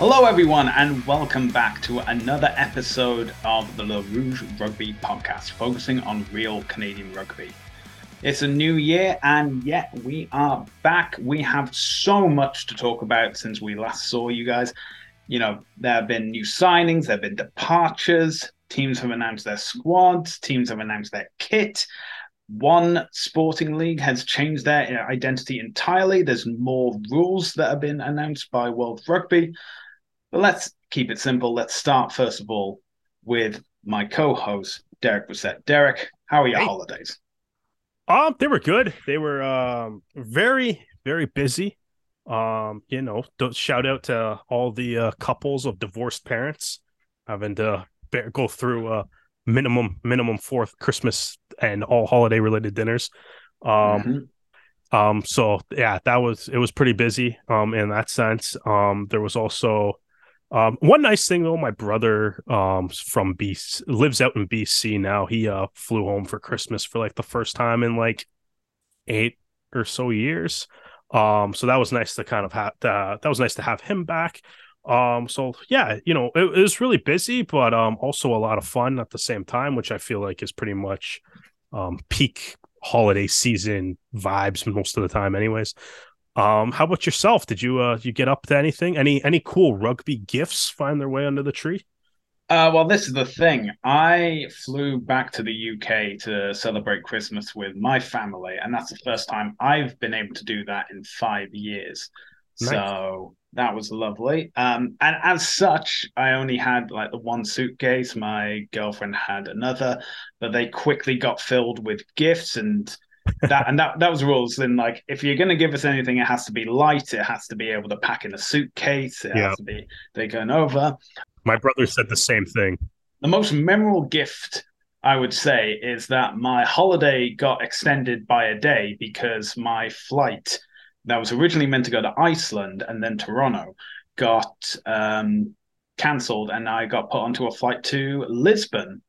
Hello, everyone, and welcome back to another episode of the Le Rouge Rugby Podcast, focusing on real Canadian rugby. It's a new year, and yet we are back. We have so much to talk about since we last saw you guys. You know, there have been new signings, there have been departures, teams have announced their squads, teams have announced their kit. One sporting league has changed their identity entirely. There's more rules that have been announced by World Rugby. But let's keep it simple. Let's start, first of all, with my co host, Derek Brissett. Derek, how are your hey. holidays? Um, they were good. They were um very, very busy. Um, you know, shout out to all the uh, couples of divorced parents having to go through uh minimum minimum fourth Christmas and all holiday related dinners. Um, mm-hmm. um, so yeah, that was it was pretty busy. Um, in that sense. Um, there was also um, one nice thing though, my brother um from BC lives out in BC now. He uh flew home for Christmas for like the first time in like eight or so years. Um, so that was nice to kind of have uh, that was nice to have him back. Um, so yeah, you know, it, it, was really busy, but um also a lot of fun at the same time, which I feel like is pretty much um peak holiday season vibes most of the time, anyways. Um, how about yourself? Did you uh you get up to anything? Any any cool rugby gifts find their way under the tree? Uh, well, this is the thing. I flew back to the UK to celebrate Christmas with my family, and that's the first time I've been able to do that in five years. Nice. So that was lovely. Um, and as such, I only had like the one suitcase. My girlfriend had another, but they quickly got filled with gifts and that and that that was rules. Then like if you're gonna give us anything, it has to be light. It has to be able to pack in a suitcase. It yeah. has to be they going over. My brother said the same thing. The most memorable gift I would say is that my holiday got extended by a day because my flight that was originally meant to go to Iceland and then Toronto got um, cancelled, and I got put onto a flight to Lisbon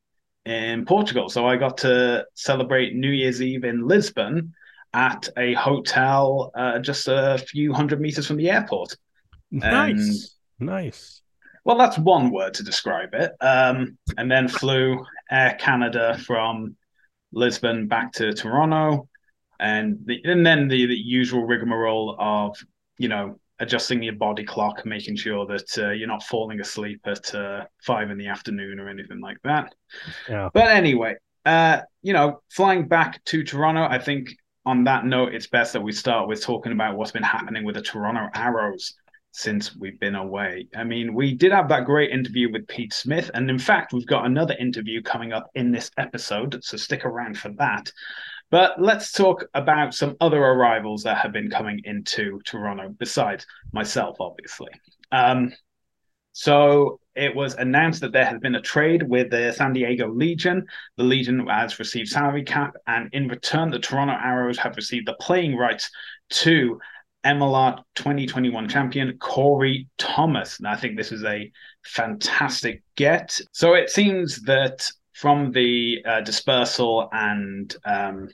in Portugal. So I got to celebrate New Year's Eve in Lisbon at a hotel uh, just a few hundred meters from the airport. Nice, and, nice. Well, that's one word to describe it. Um, and then flew Air Canada from Lisbon back to Toronto, and the, and then the, the usual rigmarole of you know adjusting your body clock, making sure that uh, you're not falling asleep at uh, five in the afternoon or anything like that. Yeah. But anyway, uh, you know, flying back to Toronto, I think on that note, it's best that we start with talking about what's been happening with the Toronto Arrows since we've been away. I mean, we did have that great interview with Pete Smith, and in fact, we've got another interview coming up in this episode, so stick around for that. But let's talk about some other arrivals that have been coming into Toronto, besides myself, obviously. Um, so it was announced that there has been a trade with the San Diego Legion. The Legion has received salary cap, and in return, the Toronto Arrows have received the playing rights to MLR 2021 champion Corey Thomas. And I think this is a fantastic get. So it seems that from the uh, dispersal and um,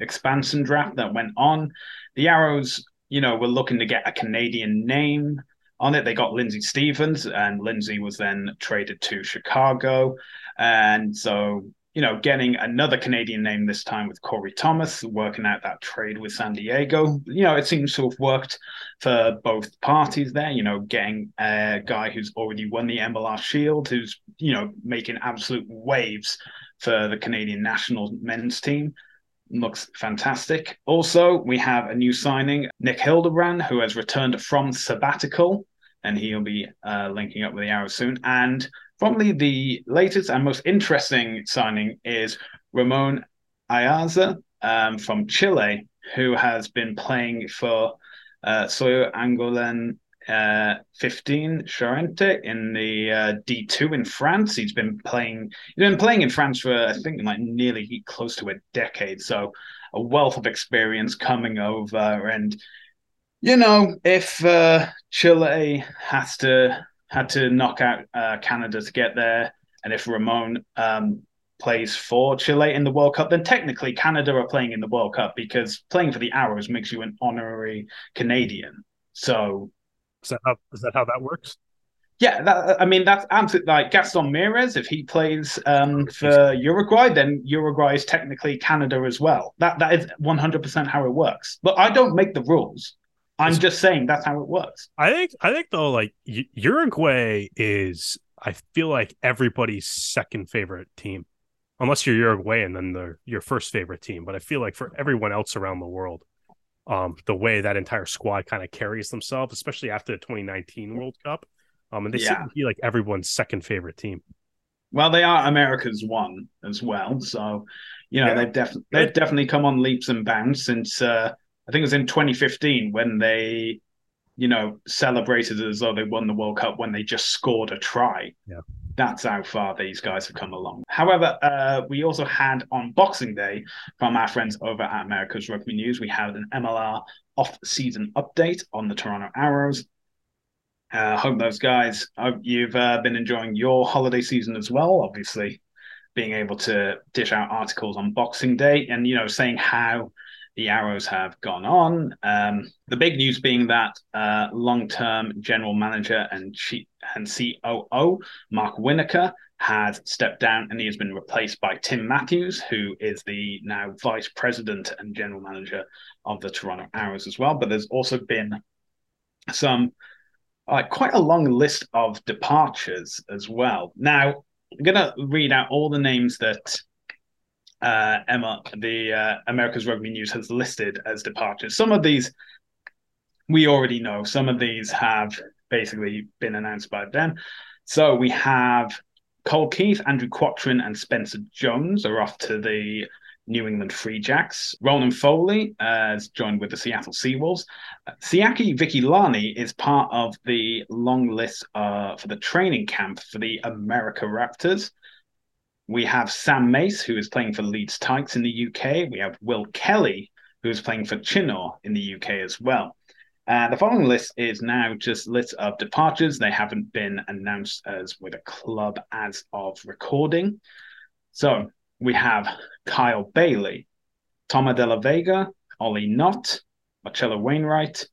expansion draft that went on. The Arrows, you know, were looking to get a Canadian name on it. They got Lindsay Stevens, and Lindsay was then traded to Chicago. And so, you know, getting another Canadian name this time with Corey Thomas, working out that trade with San Diego. You know, it seems to have worked for both parties there. You know, getting a guy who's already won the MLR Shield, who's, you know, making absolute waves for the Canadian national men's team looks fantastic. Also, we have a new signing, Nick Hildebrand, who has returned from sabbatical, and he'll be uh, linking up with the Arrows soon. And probably the latest and most interesting signing is Ramon Ayarza um, from Chile, who has been playing for uh, Soyaux Angoulême uh, 15 Charente in the uh, D2 in France. He's been playing. He's been playing in France for I think like nearly close to a decade. So a wealth of experience coming over, and you know if uh, Chile has to had to knock out uh, Canada to get there, and if Ramon um, plays for Chile in the World Cup, then technically Canada are playing in the World Cup because playing for the Arrows makes you an honorary Canadian. So Is that how is that how that works? Yeah, that, I mean that's absolutely like Gaston Mieres. If he plays um, for Uruguay, then Uruguay is technically Canada as well. That that is one hundred percent how it works. But I don't make the rules. I'm just saying that's how it works. I think I think though, like Uruguay is, I feel like everybody's second favorite team, unless you're Uruguayan, then they're your first favorite team. But I feel like for everyone else around the world, um, the way that entire squad kind of carries themselves, especially after the 2019 World Cup, um, and they yeah. seem to be like everyone's second favorite team. Well, they are America's one as well, so you know yeah. they've definitely they've definitely come on leaps and bounds since. Uh, I think it was in 2015 when they, you know, celebrated as though they won the World Cup when they just scored a try. Yeah. That's how far these guys have come along. However, uh, we also had on Boxing Day from our friends over at America's Rugby News, we had an MLR off-season update on the Toronto Arrows. Uh, hope those guys, hope you've uh, been enjoying your holiday season as well. Obviously, being able to dish out articles on Boxing Day and you know saying how the arrows have gone on. Um, the big news being that uh, long-term general manager and chief and COO Mark Winokur has stepped down and he has been replaced by Tim Matthews, who is the now vice president and general manager of the Toronto Arrows as well. But there's also been some uh, quite a long list of departures as well. Now, I'm going to read out all the names that uh, Emma, the uh, America's Rugby News has listed as departures. Some of these we already know. Some of these have basically been announced by them. So we have Cole Keith, Andrew Quattrin, and Spencer Jones are off to the New England Free Jacks. Roland Foley uh, has joined with the Seattle Seawolves. Uh, Siaki Vikilani is part of the long list uh, for the training camp for the America Raptors. We have Sam Mace, who is playing for Leeds Tykes in the UK. We have Will Kelly, who is playing for Chinnor in the UK as well. Uh, the following list is now just list of departures. They haven't been announced as with a club as of recording. So we have Kyle Bailey, Toma de la Vega, Ollie Knott, Marcello Wainwright,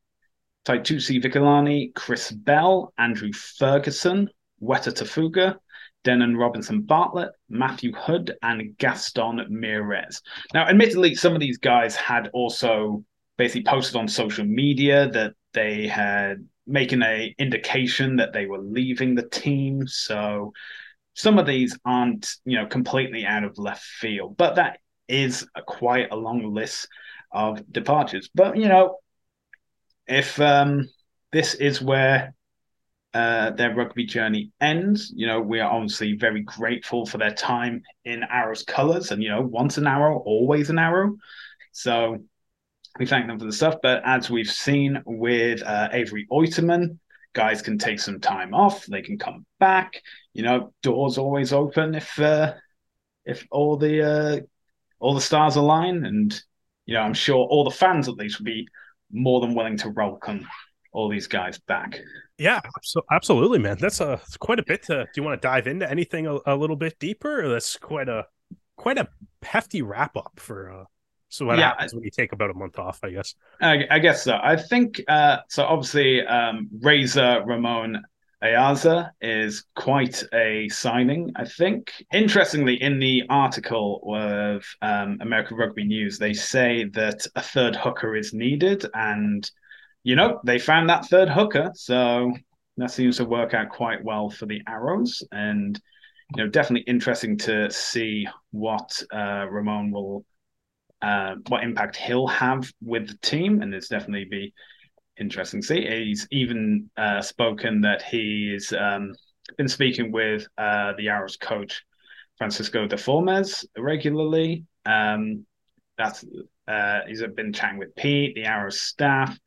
Taitusi Vikilani, Chris Bell, Andrew Ferguson, Weta Tafuga, Denon Robinson Bartlett, Matthew Hood, and Gaston Mieres. Now, admittedly, some of these guys had also basically posted on social media that they had making a indication that they were leaving the team. So some of these aren't, you know, completely out of left field, but that is a, quite a long list of departures. But you know, if um, this is where uh, their rugby journey ends. You know, we are obviously very grateful for their time in Arrow's colours, and you know, once an arrow, always an arrow. So we thank them for the stuff. But as we've seen with uh, Avery Oitomen, guys can take some time off. They can come back. You know, doors always open if uh, if all the uh, all the stars align, and you know, I'm sure all the fans at least would be more than willing to welcome all these guys back. Yeah, so absolutely, man. That's a quite a bit. To, do you want to dive into anything a, a little bit deeper? that's quite a quite a hefty wrap up for. Uh, so what yeah, happens when you take about a month off? I guess. I, I guess so. I think uh, so. Obviously, um, Razor Ramon Ayarza is quite a signing, I think. Interestingly, in the article of um, American Rugby News, they say that a third hooker is needed, and you know, they found that third hooker. So that seems to work out quite well for the Arrows. And, you know, definitely interesting to see what uh, Ramon will, uh, what impact he'll have with the team. And it's definitely be interesting to see. He's even uh, spoken that he's um, been speaking with uh, the Arrows coach, Francisco Deformes, regularly. Um, that's uh, he's been chatting with Pete, the Arrows staff.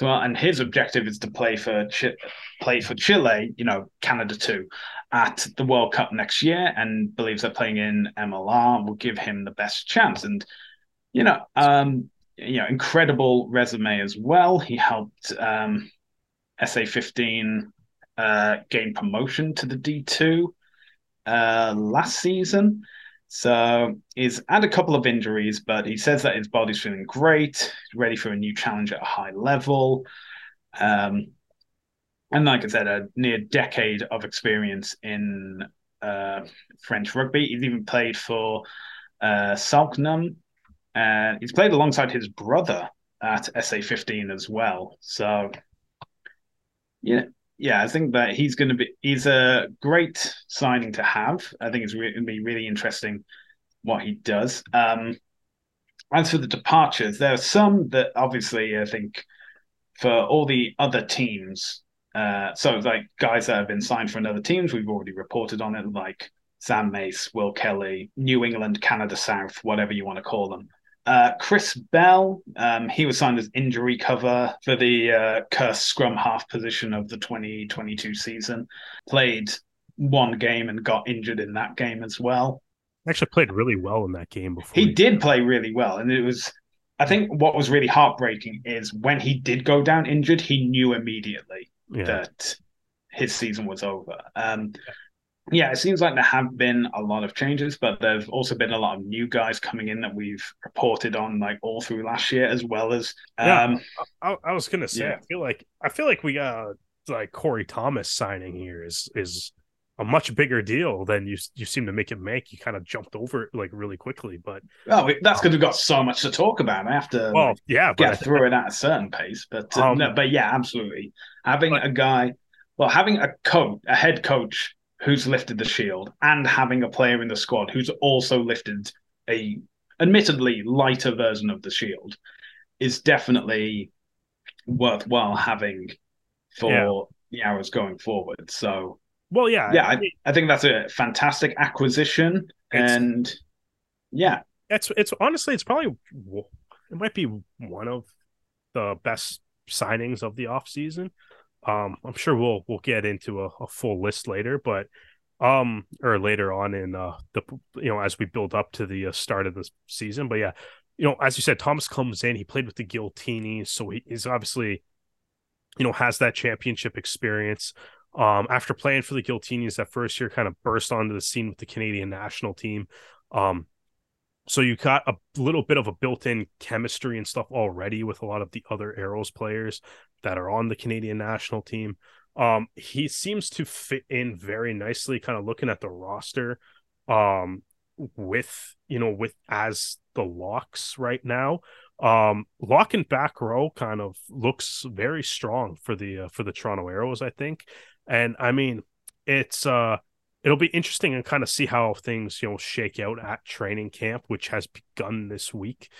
So, and his objective is to play for Ch- play for Chile, you know, Canada too, at the World Cup next year, and believes that playing in MLR will give him the best chance. And you know, um, you know, incredible resume as well. He helped um, SA15 uh, gain promotion to the D2 uh, last season. So he's had a couple of injuries, but he says that his body's feeling great, ready for a new challenge at a high level. Um, and like I said, a near decade of experience in uh, French rugby. He's even played for uh, Salknum, and he's played alongside his brother at SA15 as well. So, yeah, yeah, I think that he's going to be he's a great signing to have. I think it's going to be really interesting what he does. Um, as for the departures, there are some that obviously I think for all the other teams. Uh, so like guys that have been signed for another teams, we've already reported on it, like Sam Mace, Will Kelly, New England, Canada South, whatever you want to call them. Uh, Chris Bell, um, he was signed as injury cover for the uh, cursed scrum half position of the 2022 season. Played one game and got injured in that game as well. Actually, played really well in that game before. He, he did play really well, and it was. I think what was really heartbreaking is when he did go down injured, he knew immediately yeah. that his season was over. Um, yeah, it seems like there have been a lot of changes, but there've also been a lot of new guys coming in that we've reported on like all through last year, as well as um, yeah. I, I was gonna say, yeah. I feel like I feel like we got like Corey Thomas signing here is is a much bigger deal than you you seem to make it make. You kind of jumped over it like really quickly, but oh, that's because we've got so much to talk about. I have to well, yeah, get through it at a certain pace. But uh, um, no, but yeah, absolutely having but, a guy, well, having a coach, a head coach who's lifted the shield and having a player in the squad who's also lifted a admittedly lighter version of the shield is definitely worthwhile having for yeah. the Arrows going forward. So well yeah. Yeah, I, I think that's a fantastic acquisition and yeah. It's it's honestly it's probably it might be one of the best signings of the off season. Um, I'm sure we'll we'll get into a, a, full list later, but um, or later on in uh the you know as we build up to the uh, start of the season. But yeah, you know, as you said, Thomas comes in. He played with the Giltinis, so he is obviously you know has that championship experience. Um, after playing for the Giltinis that first year, kind of burst onto the scene with the Canadian national team. Um, so you got a little bit of a built-in chemistry and stuff already with a lot of the other Arrows players that are on the Canadian national team. Um, he seems to fit in very nicely, kind of looking at the roster, um, with you know, with as the locks right now. Um, lock and back row kind of looks very strong for the uh, for the Toronto Arrows, I think, and I mean, it's uh it'll be interesting and kind of see how things you know shake out at training camp which has begun this week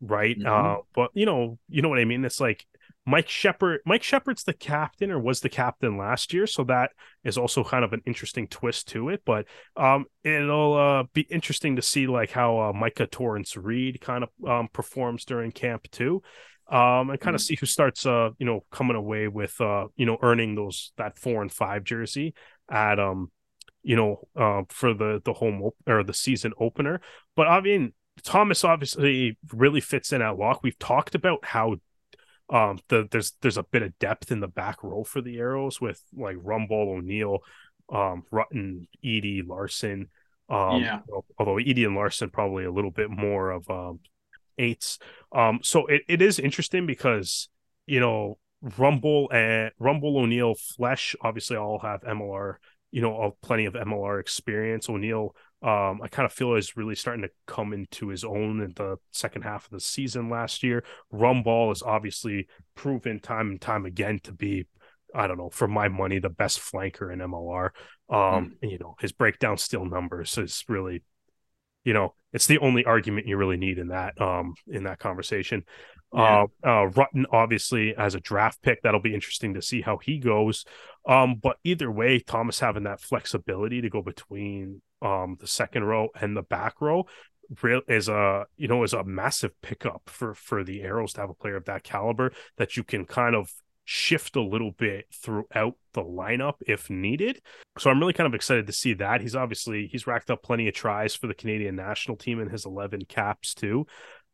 right mm-hmm. uh but you know you know what i mean it's like mike shepard mike shepard's the captain or was the captain last year so that is also kind of an interesting twist to it but um it'll uh be interesting to see like how uh, micah torrance reed kind of um performs during camp too um and kind of mm-hmm. see who starts uh you know coming away with uh you know earning those that four and five jersey at um you know, uh, for the the home op- or the season opener. But I mean, Thomas obviously really fits in at lock. We've talked about how um the there's there's a bit of depth in the back row for the arrows with like Rumball, O'Neill, um, Rutten, Edey, Larson. Um, yeah. although Edey and Larson probably a little bit more of um eights. Um, so it, it is interesting because you know Rumball and Rumball O'Neill, Flesh obviously all have MLR you know, plenty of MLR experience. O'Neill, um, I kind of feel is really starting to come into his own in the second half of the season last year. Rumball is obviously proven time and time again to be, I don't know, for my money, the best flanker in MLR. Um, mm. and, you know, his breakdown still numbers is really, you know, it's the only argument you really need in that um in that conversation. Yeah. Uh, uh, Rutten obviously as a draft pick, that'll be interesting to see how he goes. Um, but either way, Thomas having that flexibility to go between um the second row and the back row real is a you know is a massive pickup for for the arrows to have a player of that caliber that you can kind of shift a little bit throughout the lineup if needed. So I'm really kind of excited to see that. He's obviously he's racked up plenty of tries for the Canadian national team in his 11 caps too.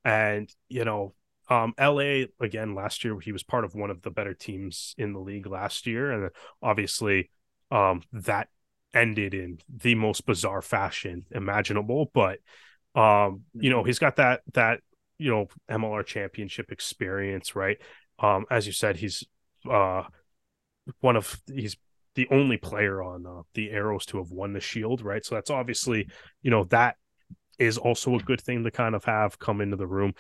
And you know, um, LA again last year he was part of one of the better teams in the league last year, and obviously um, that ended in the most bizarre fashion imaginable. But um, you know mm-hmm. he's got that that you know MLR championship experience, right? Um, as you said, he's uh, one of he's the only player on uh, the Arrows to have won the Shield, right? So that's obviously you know that is also a good thing to kind of have come into the room.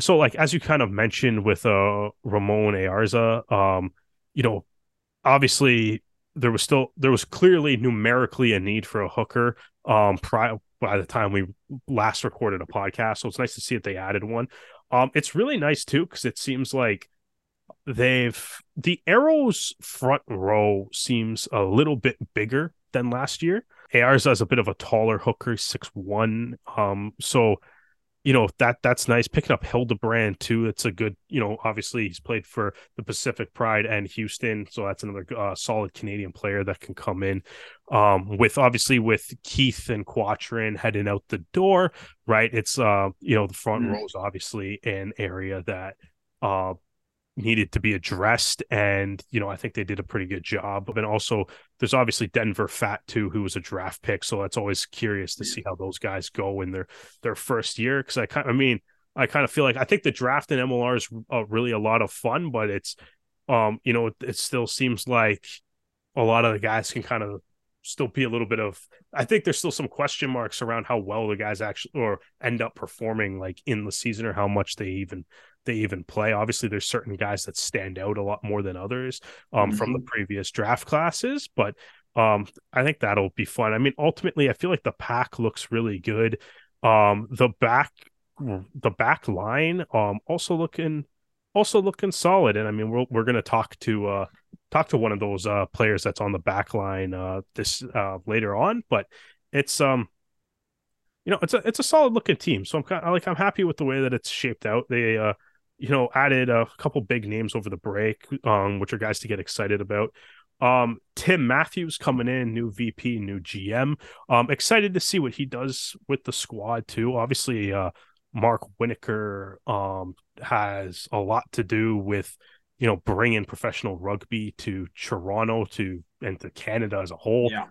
So like as you kind of mentioned with uh Ramon Ayarza, um, you know, obviously there was still there was clearly numerically a need for a hooker um prior by the time we last recorded a podcast. So it's nice to see that they added one. Um, it's really nice too because it seems like they've the Arrows front row seems a little bit bigger than last year. Ayarza is a bit of a taller hooker, six one. Um, so you know that that's nice. Picking up Hildebrand too. It's a good. You know, obviously he's played for the Pacific Pride and Houston, so that's another uh, solid Canadian player that can come in. Um, with obviously with Keith and Quattrin heading out the door, right? It's uh, you know, the front mm. rows obviously an area that uh needed to be addressed and you know i think they did a pretty good job and also there's obviously denver fat too who was a draft pick so that's always curious to see how those guys go in their their first year because i kind i mean i kind of feel like i think the draft in mlr is uh, really a lot of fun but it's um you know it, it still seems like a lot of the guys can kind of still be a little bit of I think there's still some question marks around how well the guys actually or end up performing like in the season or how much they even they even play. Obviously, there's certain guys that stand out a lot more than others um, mm-hmm. from the mm-hmm. previous draft classes, but um, I think that'll be fun. I mean, ultimately, I feel like the pack looks really good. Um, the back, the back line, um, also looking, also looking solid. And I mean, we're we're gonna talk to uh talk to one of those uh players that's on the back line uh this uh later on, but it's um you know it's a it's a solid looking team so i'm kind of like i'm happy with the way that it's shaped out they uh you know, added a couple big names over the break, um, which are guys to get excited about. Um, Tim Matthews coming in, new VP, new GM. Um, excited to see what he does with the squad too. Obviously, uh, Mark Winokur um has a lot to do with you know bringing professional rugby to Toronto to and to Canada as a whole. Yeah.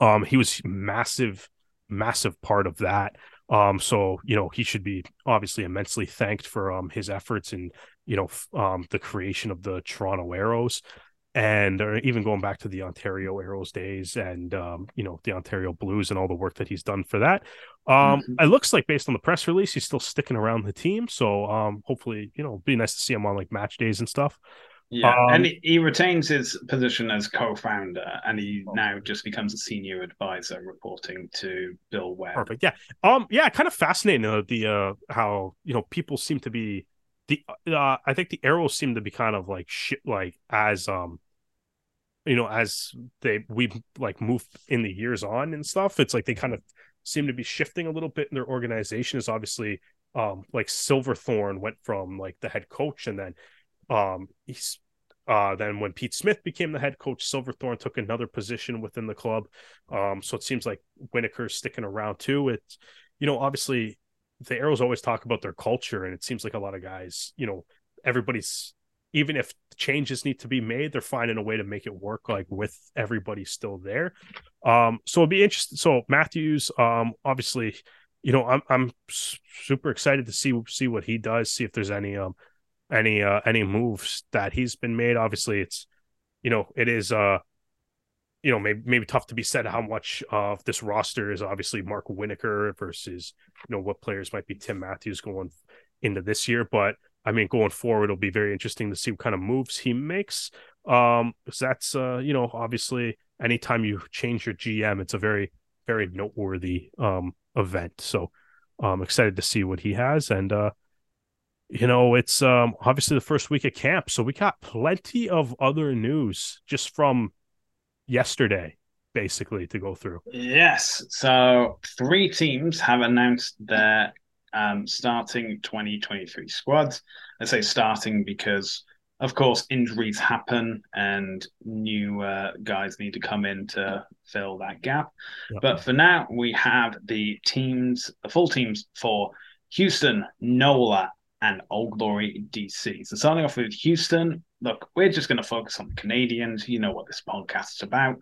Um, he was massive, massive part of that. Um, so you know he should be obviously immensely thanked for um his efforts in you know f- um the creation of the Toronto Arrows, and or even going back to the Ontario Arrows days and um you know the Ontario Blues and all the work that he's done for that. Um, mm-hmm. it looks like based on the press release he's still sticking around the team, so um hopefully you know it'll be nice to see him on like match days and stuff. Yeah, um, and he retains his position as co-founder, and he oh. now just becomes a senior advisor, reporting to Bill Webb. Perfect. Yeah. Um. Yeah. Kind of fascinating. Uh, the uh how you know people seem to be the uh I think the arrows seem to be kind of like shit like as um you know as they we like move in the years on and stuff. It's like they kind of seem to be shifting a little bit in their organization. Is obviously um like Silverthorne went from like the head coach and then um, he's uh, then when Pete Smith became the head coach, Silverthorne took another position within the club. Um, so it seems like Winokur's sticking around too. It's, you know, obviously the Arrows always talk about their culture, and it seems like a lot of guys, you know, everybody's even if changes need to be made, they're finding a way to make it work like with everybody still there. Um, so it'll be interesting. So Matthews, um, obviously, you know, I'm I'm super excited to see see what he does, see if there's any um any uh any moves that he's been made. Obviously, it's you know it is uh you know maybe maybe tough to be said how much of this roster is obviously Mark Winokur versus you know what players might be Tim Matthews going into this year, but I mean going forward it'll be very interesting to see what kind of moves he makes. Um, because that's uh you know obviously anytime you change your GM, it's a very very noteworthy um event. So I'm um, excited to see what he has and uh you know, it's um, obviously the first week of camp, so we got plenty of other news just from yesterday, basically, to go through. Yes. So three teams have announced their um, starting 2023 squads. I say starting because, of course, injuries happen and new uh, guys need to come in to fill that gap. Yep. But for now, we have the teams, the full teams for Houston, NOLA, and Old Glory DC. So starting off with Houston, look, we're just going to focus on the Canadians. You know what this podcast is about.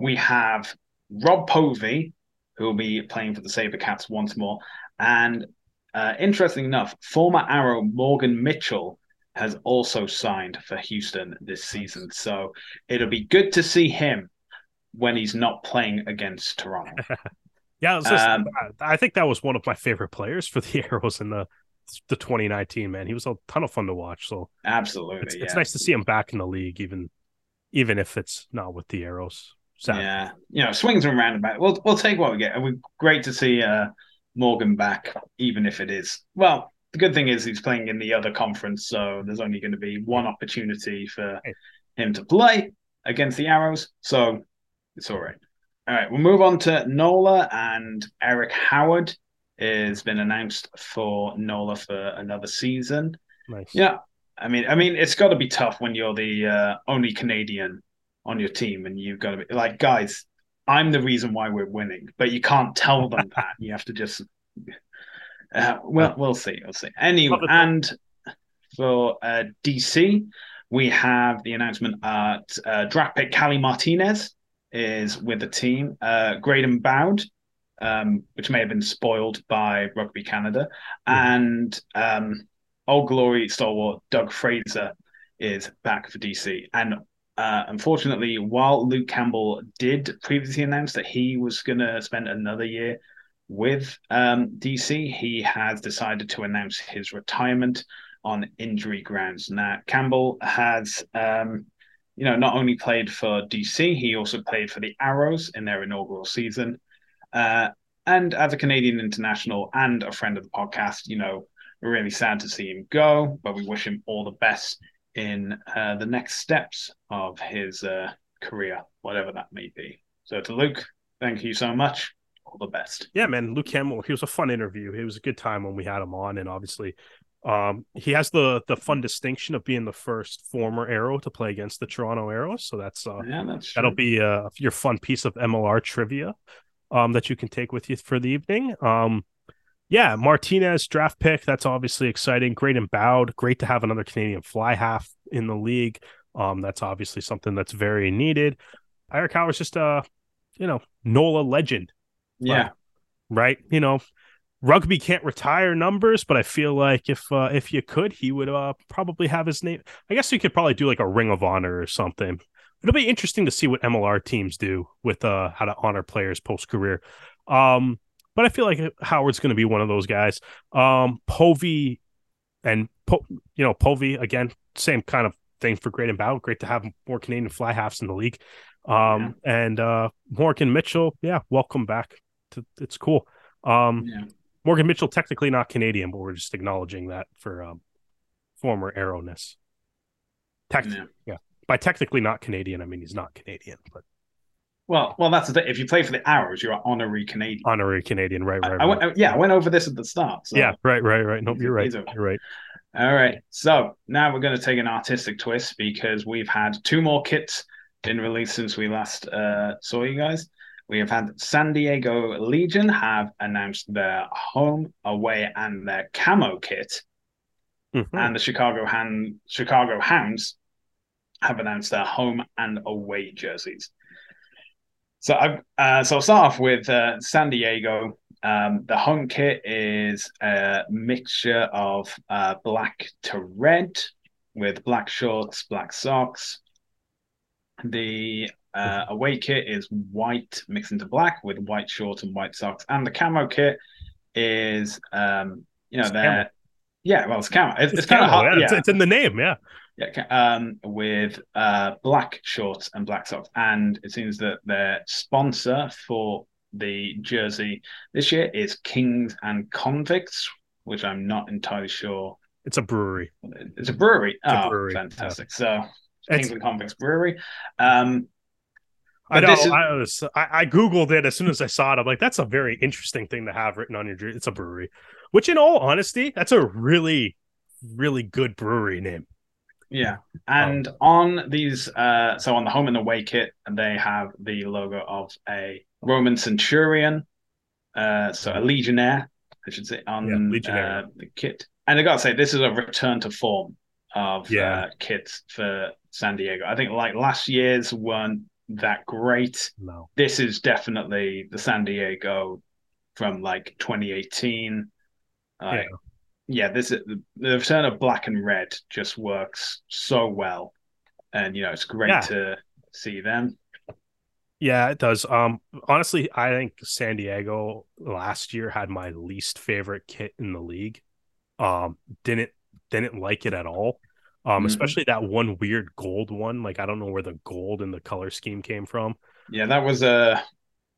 We have Rob Povey, who will be playing for the Sabercats once more. And uh, interesting enough, former Arrow Morgan Mitchell has also signed for Houston this season. So it'll be good to see him when he's not playing against Toronto. yeah, just, um, I think that was one of my favorite players for the Arrows in the the 2019 man. He was a ton of fun to watch. So absolutely, it's, yeah. it's nice to see him back in the league, even even if it's not with the Arrows. Sadly. Yeah, you know, swings and roundabouts. We'll we'll take what we get. And we're great to see uh, Morgan back, even if it is well. The good thing is he's playing in the other conference, so there's only going to be one opportunity for him to play against the Arrows. So it's all right. All right, we'll move on to Nola and Eric Howard has been announced for Nola for another season. Nice. Yeah, I mean, I mean, it's got to be tough when you're the uh, only Canadian on your team, and you've got to be like, guys, I'm the reason why we're winning, but you can't tell them that. You have to just, uh, well, we'll see, we'll see. Anyway, and for uh, DC, we have the announcement at uh, draft pick Cali Martinez is with the team. Uh, Graydon Bowd, um, which may have been spoiled by Rugby Canada, mm-hmm. and um, Old Glory stalwart Doug Fraser is back for DC. And uh, unfortunately, while Luke Campbell did previously announce that he was going to spend another year with um, DC, he has decided to announce his retirement on injury grounds. Now, Campbell has, um, you know, not only played for DC, he also played for the Arrows in their inaugural season. Uh, and as a Canadian international and a friend of the podcast, you know, we're really sad to see him go, but we wish him all the best in uh, the next steps of his uh, career, whatever that may be. So to Luke, thank you so much. All the best. Yeah, man. Luke Campbell, he was a fun interview. It was a good time when we had him on, and obviously, um, he has the the fun distinction of being the first former Arrow to play against the Toronto Arrows. So that's uh, yeah, that's that'll be uh, your fun piece of MLR trivia um, that you can take with you for the evening. Um, yeah, Martinez draft pick. That's obviously exciting. Graydon Bowd. Great to have another Canadian fly half in the league. Um, that's obviously something that's very needed. Eric Howard's just a, you know, NOLA legend. Yeah. right. You know, rugby can't retire numbers, but I feel like if uh, if you could, he would uh, probably have his name. I guess you could probably do like a Ring of Honor or something. It'll be interesting to see what MLR teams do with uh, how to honor players post career. Um, but I feel like Howard's going to be one of those guys. Um, Povey and po- you know Povey again, same kind of thing for Great and Bow. Great to have more Canadian fly halves in the league. Um, yeah. and uh, Morgan Mitchell, yeah, welcome back. To, it's cool. Um, yeah. Morgan Mitchell technically not Canadian, but we're just acknowledging that for um, former arrowness. Tech- yeah. yeah. By technically not Canadian, I mean he's not Canadian, but well, well, that's the thing. If you play for the Arrows, you're honorary Canadian. Honorary Canadian, right, right. I, right. I yeah, I went over this at the start. So. Yeah, right, right, right. Nope, you're right. You're right. All right. So now we're going to take an artistic twist because we've had two more kits been released since we last uh, saw you guys. We have had San Diego Legion have announced their home, away, and their camo kit, mm-hmm. and the Chicago Hand Chicago Hounds have announced their home and away jerseys. So I uh, so I'll start off with uh, San Diego. Um, the home kit is a mixture of uh, black to red with black shorts, black socks. The uh, away kit is white mixed into black with white shorts and white socks, and the camo kit is um, you know that yeah, well it's camo. It's, it's, it's kind of hard. Yeah, It's, it's in the name. Yeah. Yeah, um, with uh, black shorts and black socks, and it seems that their sponsor for the jersey this year is Kings and Convicts, which I'm not entirely sure. It's a brewery. It's a brewery. It's oh, a brewery. fantastic! Yeah. So Kings and Convicts Brewery. Um, I know. Is... I was. I, I, googled it as soon as I saw it. I'm like, that's a very interesting thing to have written on your jersey. It's a brewery, which, in all honesty, that's a really, really good brewery name. Yeah, and um, on these, uh, so on the home and away kit, they have the logo of a Roman centurion, uh, so a legionnaire, I should say, on yeah, uh, the kit. And I gotta say, this is a return to form of yeah. uh, kits for San Diego. I think like last year's weren't that great. No, this is definitely the San Diego from like 2018. yeah. Yeah, this the return of black and red just works so well, and you know it's great Yeah. to see them. Yeah, it does. Um, honestly, I think San Diego last year had my least favorite kit in the league. Um, didn't didn't like it at all. Um, Mhm. especially that one weird gold one. Like I don't know where the gold in the color scheme came from. Yeah, that was a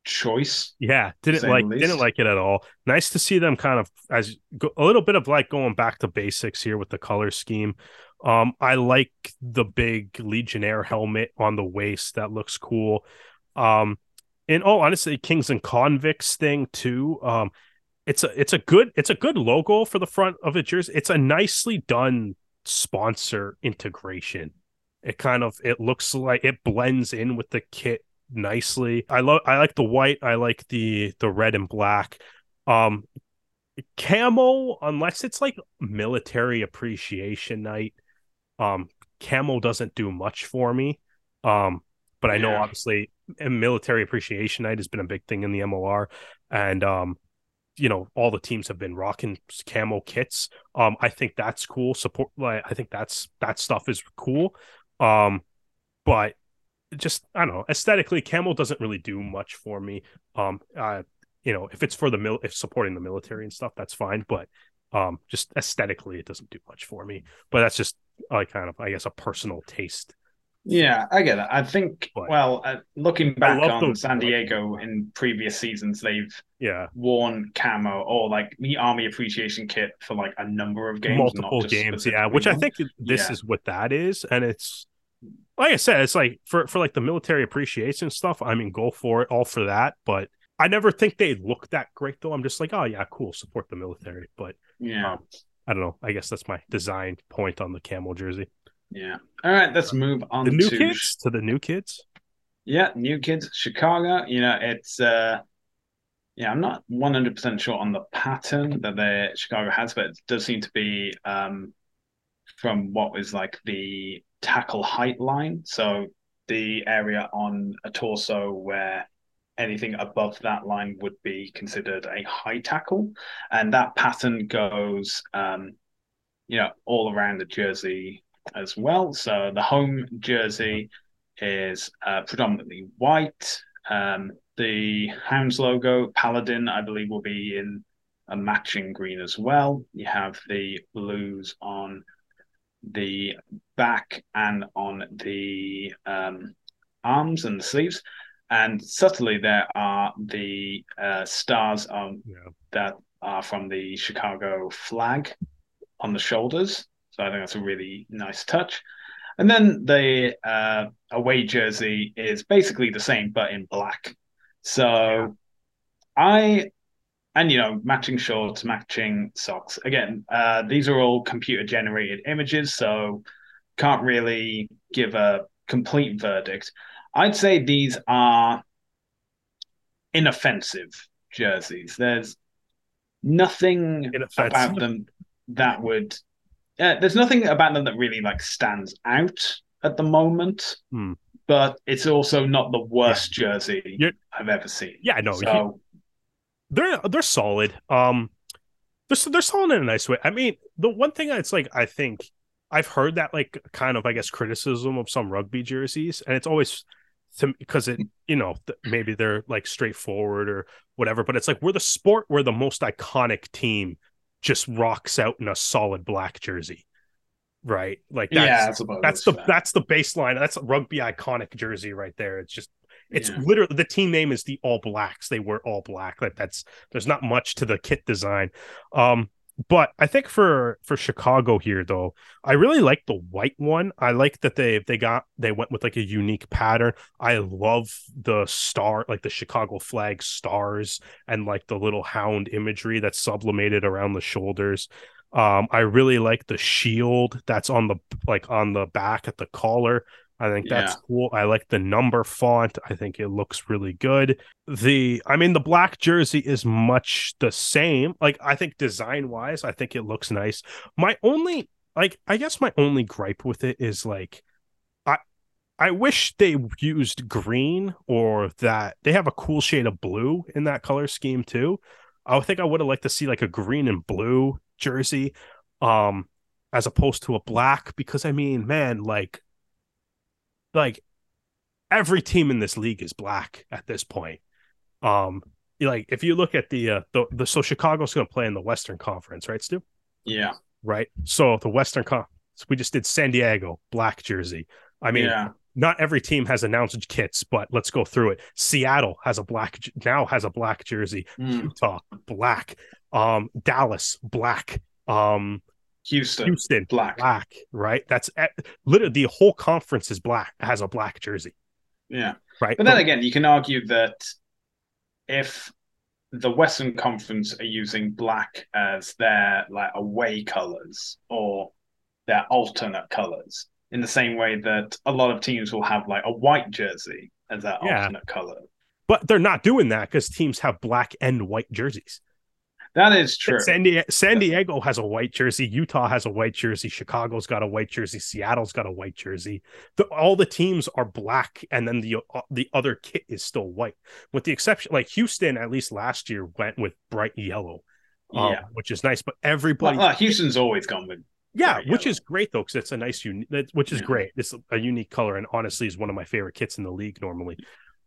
choice. Yeah, didn't like least. didn't like it at all. Nice to see them kind of as go, a little bit of like going back to basics here with the color scheme. Um, I like the big Legionnaire helmet on the waist. That looks cool. Um, in all honesty, Kings and Convicts thing too. Um, it's a it's a good it's a good logo for the front of the jersey. It's a nicely done sponsor integration. It kind of it looks like it blends in with the kit nicely. I love I like the white, I like the the red and black. Um camo unless it's like military appreciation night, um camo doesn't do much for me. Um but I know Yeah. obviously military appreciation night has been a big thing in the MLR and um you know all the teams have been rocking camo kits um i think that's cool support like i think that's that stuff is cool um but just i don't know aesthetically Camel doesn't really do much for me. Um uh you know if it's for the mil if supporting the military and stuff that's fine but um just aesthetically it doesn't do much for me. But that's just like kind of i guess a personal taste. Yeah, I get it. I think, But- well, uh, looking back on the- San Diego in previous seasons, they've yeah. worn camo or like the Army Appreciation Kit for like a number of games, multiple games yeah which i think this Yeah. is what that is and it's like i said it's like for for like the military appreciation stuff i mean go for it all for that but i never think they look that great though i'm just like oh yeah cool support the military but. Yeah, um, i don't know i guess that's my design point on the camel jersey yeah. All right, let's move on the new to kids to the new kids Yeah, new kids, Chicago. You know, it's uh yeah, I'm not 100% sure on the pattern that the Chicago has, but it does seem to be um from what was like the tackle height line. So the area on a torso where anything above that line would be considered a high tackle. And that pattern goes um you know all around the jersey as well. So the home jersey is uh, predominantly white. Um, the Hounds logo, Paladin, I believe, will be in a matching green as well. You have the blues on the back and on the um, arms and the sleeves. And subtly, there are the uh, stars on, yeah that are from the Chicago flag on the shoulders. So I think that's a really nice touch. And then the uh, away jersey is basically the same, but in black. So Yeah. I, and you know, matching shorts, matching socks. Again, uh, these are all computer generated images, so can't really give a complete verdict. I'd say these are inoffensive jerseys. There's nothing about them that would. Uh, there's nothing about them that really like stands out at the moment. Hmm. But it's also not the worst jersey You're- I've ever seen. yeah no so they're they're solid. Um, they're they're solid in a nice way. I mean, the one thing that's like I think I've heard that like kind of I guess criticism of some rugby jerseys, and it's always because it you know th- maybe they're like straightforward or whatever, but it's like we're the sport where the most iconic team just rocks out in a solid black jersey, right? Like that's yeah, suppose that's the fair. that's the baseline. That's a rugby iconic jersey right there. It's just it's Yeah. literally the team name is the All Blacks. They were all black. Like that's there's not much to the kit design. Um, but I think for for Chicago here though, I really like the white one. I like that they they got they went with like a unique pattern. I love the star, like the Chicago flag stars and like the little hound imagery that's sublimated around the shoulders. Um, I really like the shield that's on the like on the back at the collar. I think that's Yeah. cool. I like the number font. I think it looks really good. The I mean the black jersey is much the same. Like I think design wise, I think it looks nice. My only like I guess my only gripe with it is like I I wish they used green or that they have a cool shade of blue in that color scheme too. I think I would have liked to see like a green and blue jersey, um, as opposed to a black. Because I mean, man, like, like every team in this league is black at this point. Um, like if you look at the uh the, the so Chicago's going to play in the Western Conference, right, Stu? Yeah. Right. So the Western Conference, we just did San Diego black jersey. I mean, yeah. not every team has announced kits, but let's go through it. Seattle has a black now has a black jersey. Mm. Utah black. Um, Dallas black. Um, Houston, Houston black. black. Right. That's eh, literally the whole conference is black. Has a black jersey. Yeah. Right. But then again, you can argue that if the Western Conference are using black as their like away colors or their alternate colors, in the same way that a lot of teams will have like a white jersey as their Yeah. alternate color. but they're not doing that because teams have black and white jerseys. That is true. San, Di- San Diego has a white jersey. Utah has a white jersey. Chicago's got a white jersey. Seattle's got a white jersey. The, all the teams are black, and then the uh, the other kit is still white, with the exception like Houston. At least last year went with bright yellow, um, yeah. which is nice. But everybody, well, Houston's always gone with yeah, which is great though, because it's a nice uni- that- Which is Yeah. great. It's a unique color, and honestly, is one of my favorite kits in the league normally.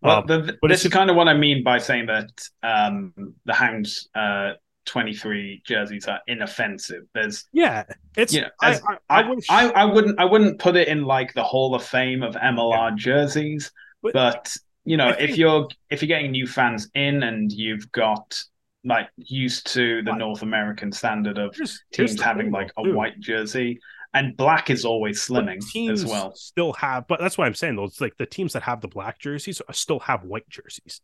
Well, Um, the, but this is kind of what I mean by saying that um, the Hounds uh, 23 jerseys are inoffensive. There's, yeah, it's. you know, I, as- I, I, wish, I, I wouldn't, I wouldn't put it in like the Hall of Fame of MLR jerseys, But- but, you know, I if you're if you're getting new fans in and you've got like used to the Right. North American standard of here's- teams having like a too. white jersey, and black is always slimming teams as well. Still have, but that's what I'm saying though. It's like the teams that have the black jerseys still have white jerseys,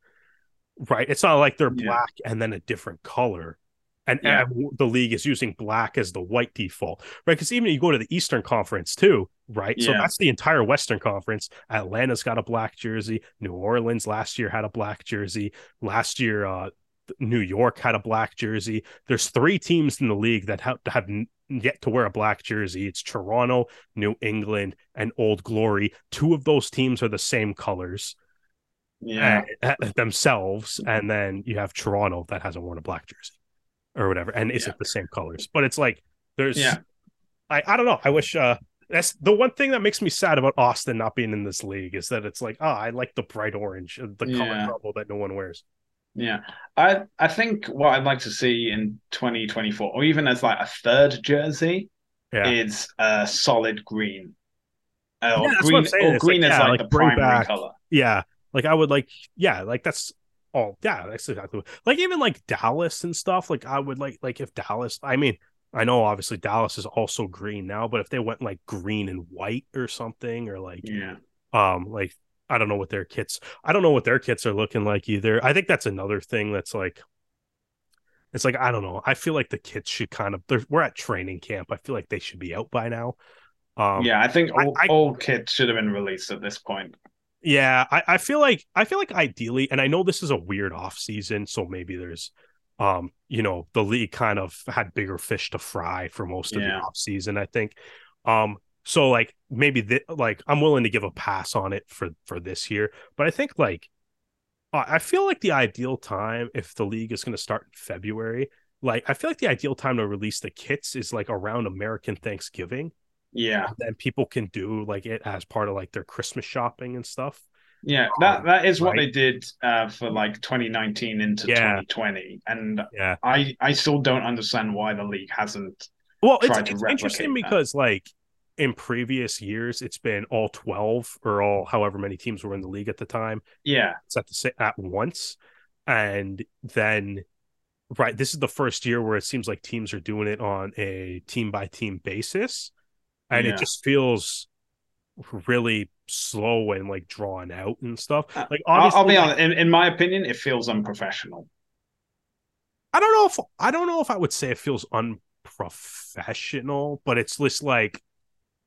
right? It's not like they're Yeah. black and then a different color, and, Yeah. and the league is using black as the white default, right? Because even you go to the Eastern Conference too, right? So that's the entire Western Conference. Atlanta's got a black jersey. New Orleans last year had a black jersey. Last year, uh, New York had a black jersey. There's three teams in the league that have, have yet to wear a black jersey. It's Toronto, New England, and Old Glory. Two of those teams are the same colors Yeah, uh, uh, themselves, and then you have Toronto that hasn't worn a black jersey or whatever, and isn't Yeah. the same colors. But it's like there's, Yeah. I I don't know. I wish uh that's the one thing that makes me sad about Austin not being in this league is that it's like, oh, I like the bright orange, uh, the color Yeah. combo that no one wears. Yeah, I I think what I'd like to see in 2024, or even as like a third jersey, Yeah. is a solid green. Uh, or Yeah, what green, or green like, is like, like the primary back- color. Yeah. Like I would like, yeah, like that's all. Yeah, that's exactly what, like even like Dallas and stuff. Like I would like, like if Dallas, I mean, I know obviously Dallas is also green now, but if they went like green and white or something, or like, Yeah, um, like I don't know what their kits, I don't know what their kits are looking like either. I think that's another thing that's like, it's like I don't know. I feel like the kits should kind of. They're, we're at training camp. I feel like they should be out by now. Um, yeah. I think I- all, I- all kits should have been released at this point. Yeah, I, I feel like I feel like ideally, and I know this is a weird off season, so maybe there's um, you know, the league kind of had bigger fish to fry for most of Yeah. the off season, I think. Um, so like maybe th- like I'm willing to give a pass on it for for this year, but I think like I I feel like the ideal time if the league is going to start in February, like I feel like the ideal time to release the kits is like around American Thanksgiving Yeah, then people can do like it as part of like their Christmas shopping and stuff. yeah. That that is what right. they did uh, for like 2019 into Yeah. 2020, and Yeah. I I still don't understand why the league hasn't. Well, it's, it's interesting that. because like in previous years, it's been all 12 or all however many teams were in the league at the time. Yeah, It's at the same at once. And then right, this is the first year where it seems like teams are doing it on a team by team basis. And Yeah. it just feels really slow and like drawn out and stuff. Uh, Like I'll, obviously I'll be honest. In, in my opinion, it feels unprofessional. I don't know if I don't know if I would say it feels unprofessional, but it's just like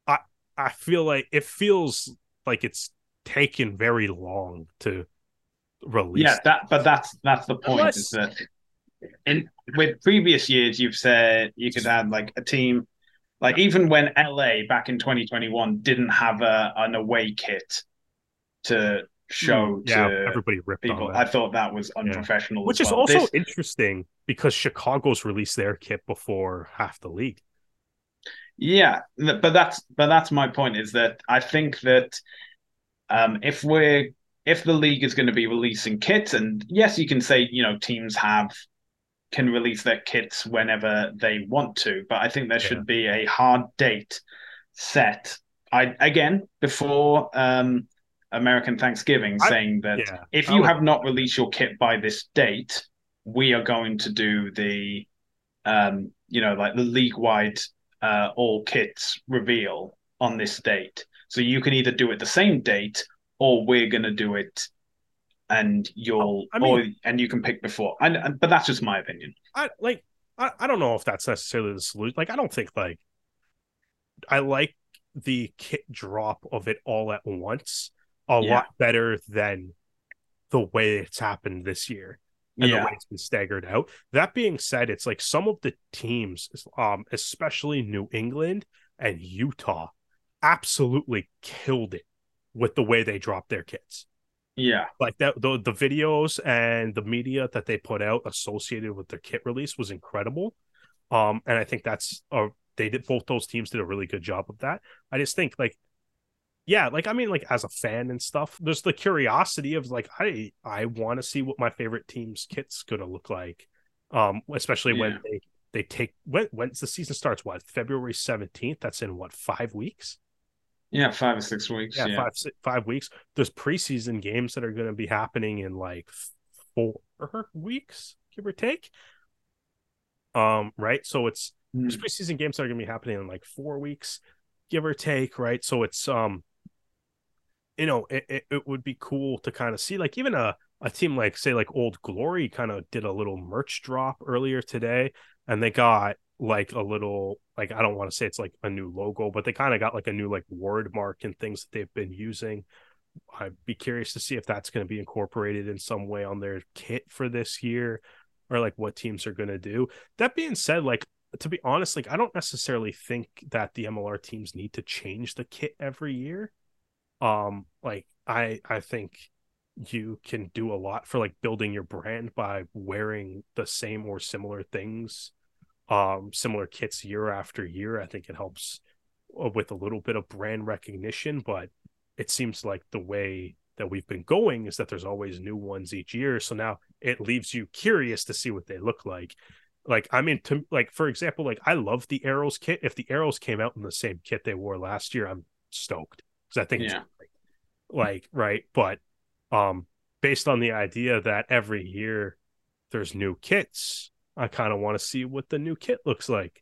I I feel like it feels like it's taken very long to release. Yeah, that but that's that's the point. Unless- Is that in with previous years you've said you could add like a team, like even when LA back in 2021 didn't have a an away kit to show yeah, to everybody ripped people. I thought that was unprofessional. Which as is well. also This- interesting because Chicago's released their kit before half the league. Yeah, but that's but that's my point is that I think that um, if we're if the league is going to be releasing kits, and yes, you can say you know teams have can release their kits whenever they want to, but I think there Yeah. should be a hard date set. I again before um, American Thanksgiving, I- saying that Yeah. if you would- have not released your kit by this date, we are going to do the, um, you know, like the league wide uh, all kits reveal on this date. So you can either do it the same date, or we're going to do it, and you'll, I mean- or and you can pick before. And, and but that's just my opinion. I like I, I don't know if that's necessarily the solution. Like I don't think like I like the kit drop of it all at once a Yeah. lot better than the way it's happened this year and the way it's been staggered out. That being said, it's like some of the teams, um, especially New England and Utah, absolutely killed it with the way they dropped their kits yeah, like that the, the videos and the media that they put out associated with their kit release was incredible. Um and i think that's uh they did both those teams did a really good job of that. I just think like yeah like i mean like as a fan and stuff there's the curiosity of like i i want to see what my favorite team's kit's gonna look like. Um especially Yeah. when they they take when when's the season starts? What february 17th that's in what five weeks yeah. Five or six weeks. yeah, Yeah, five five weeks. There's preseason games that are going to be happening in like four weeks, give or take. Um, right. So it's there's Mm. preseason games that are going to be happening in like four weeks, give or take. Right. So it's um, you know, it, it, it would be cool to kind of see like even a a team like say like Old Glory kind of did a little merch drop earlier today, and they got like a little like I don't want to say it's like a new logo, but they kind of got like a new like word mark and things that they've been using. I'd be curious to see if that's going to be incorporated in some way on their kit for this year or like what teams are going to do. That being said, like to be honest, like I don't necessarily think that the MLR teams need to change the kit every year. Um like I I think you can do a lot for like building your brand by wearing the same or similar things um similar kits year after year. I think it helps uh, with a little bit of brand recognition but it seems like the way that we've been going is that there's always new ones each year. So now it leaves you curious to see what they look like. Like i mean to like for example like i love the arrows kit. If the arrows came out in the same kit they wore last year i'm stoked. Because i think Yeah. like right? But um based on the idea that every year there's new kits i kind of want to see what the new kit looks like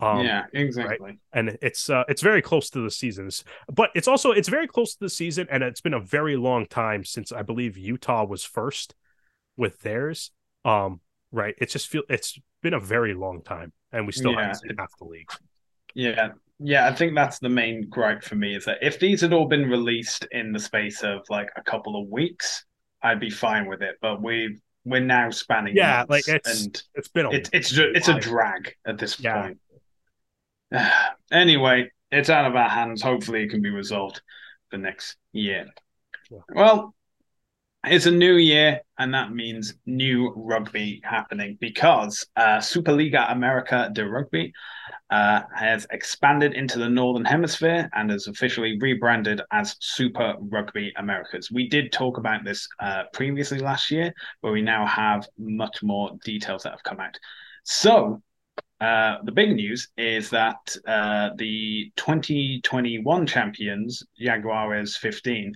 um yeah, exactly. and it's uh it's very close to the seasons but it's also it's very close to the season and it's been a very long time since i believe utah was first with theirs um right it's just feel it's been a very long time and we still Yeah, haven't seen it- half the league Yeah, yeah, I think that's the main gripe for me is that if these had all been released in the space of like a couple of weeks, I'd be fine with it. But we we're now spanning Yeah, like, it's- and it's been a it's it's it's a drag at this Yeah. point. anyway, it's out of our hands. Hopefully, it can be resolved for next year. Yeah. Well, it's a new year, and that means new rugby happening because uh, Superliga America de Rugby uh, has expanded into the Northern Hemisphere and has officially rebranded as Super Rugby Americas. We did talk about this uh, previously last year, but we now have much more details that have come out. So, uh, the big news is that uh, the 2021 champions, Jaguares 15,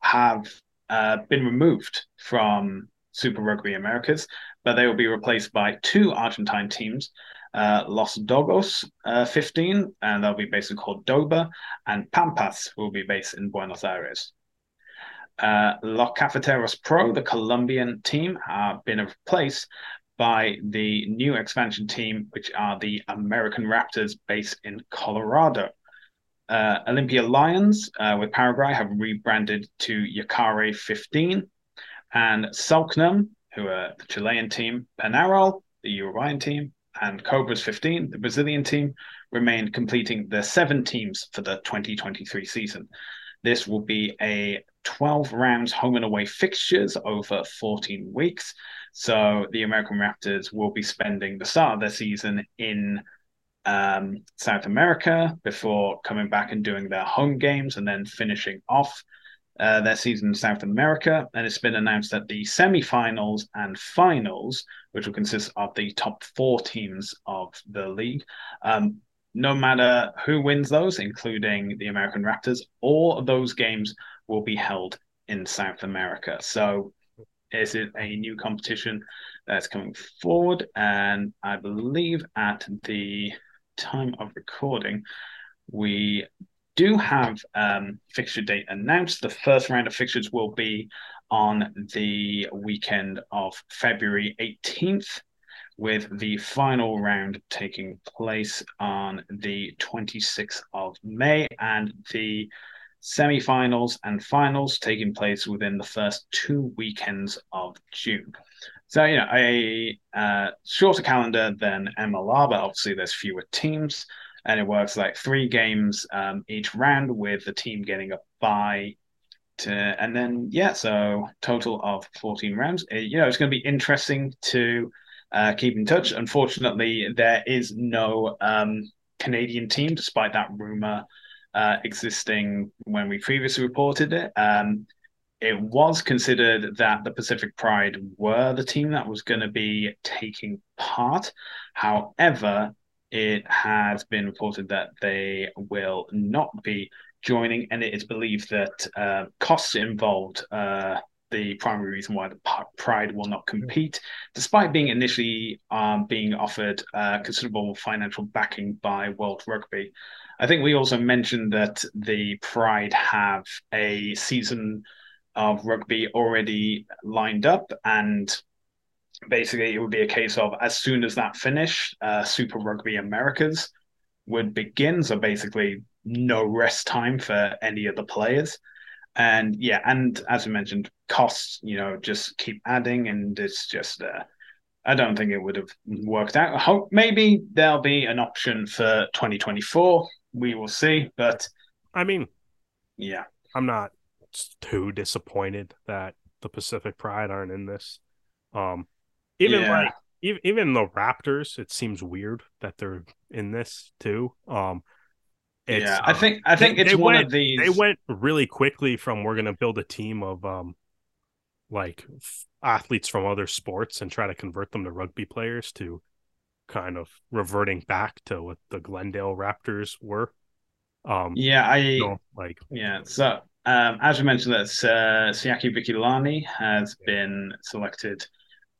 have uh, been removed from Super Rugby Americas, but they will be replaced by two Argentine teams. Uh, Los Dogos uh, 15, and they'll be based in Cordoba, and Pampas will be based in Buenos Aires. Uh, Los Cafeteros Pro, the Colombian team, have been replaced by the new expansion team, which are the American Raptors based in Colorado. Uh, Olympia Lions uh, with Paraguay have rebranded to Yacare 15, and Selknam, who are the Chilean team, Penarol, the Uruguayan team, and Cobras 15, the Brazilian team, remain completing the seven teams for the 2023 season. This will be a 12 rounds home and away fixtures over 14 weeks. So the American Raptors will be spending the start of their season in um, South America before coming back and doing their home games and then finishing off uh, their season in South America. And it's been announced that the semi-finals and finals, which will consist of the top four teams of the league, um, no matter who wins those, including the American Raptors, all of those games will be held in South America. So is it a new competition that's coming forward? And I believe at the time of recording, we do have um, fixture date announced. The first round of fixtures will be on the weekend of February 18th, with the final round taking place on the 26th of May and the semi-finals and finals taking place within the first two weekends of June. So you know a uh, shorter calendar than MLR, but obviously there's fewer teams and it works like three games um, each round with the team getting a bye to, and then yeah, so total of 14 rounds. It, you know, it's going to be interesting to uh, keep in touch. Unfortunately, there is no um, Canadian team, despite that rumor uh, existing when we previously reported it. Um, it was considered that the Pacific Pride were the team that was going to be taking part. However, it has been reported that they will not be joining, and it is believed that uh, costs involved. Uh, the primary reason why the Pride will not compete, despite being initially um, being offered uh, considerable financial backing by World Rugby. I think we also mentioned that the Pride have a season of rugby already lined up, and basically it would be a case of as soon as that finished, uh, Super Rugby Americas would begin. So basically, no rest time for any of the players. And yeah, and as we mentioned, costs, you know, just keep adding, and it's just, uh, I don't think it would have worked out. I hope maybe there'll be an option for 2024. We will see. But I mean, yeah, I'm not too disappointed that the Pacific Pride aren't in this. Um, even yeah. like even, even the Raptors, it seems weird that they're in this too. Um, yeah, I think I think they, it's they one went, of these. They went really quickly from we're going to build a team of um, like athletes from other sports and try to convert them to rugby players to kind of reverting back to what the Glendale Raptors were. Um, yeah, I you know, like yeah. So um, as we mentioned, that uh, Siaki Vikilani has been selected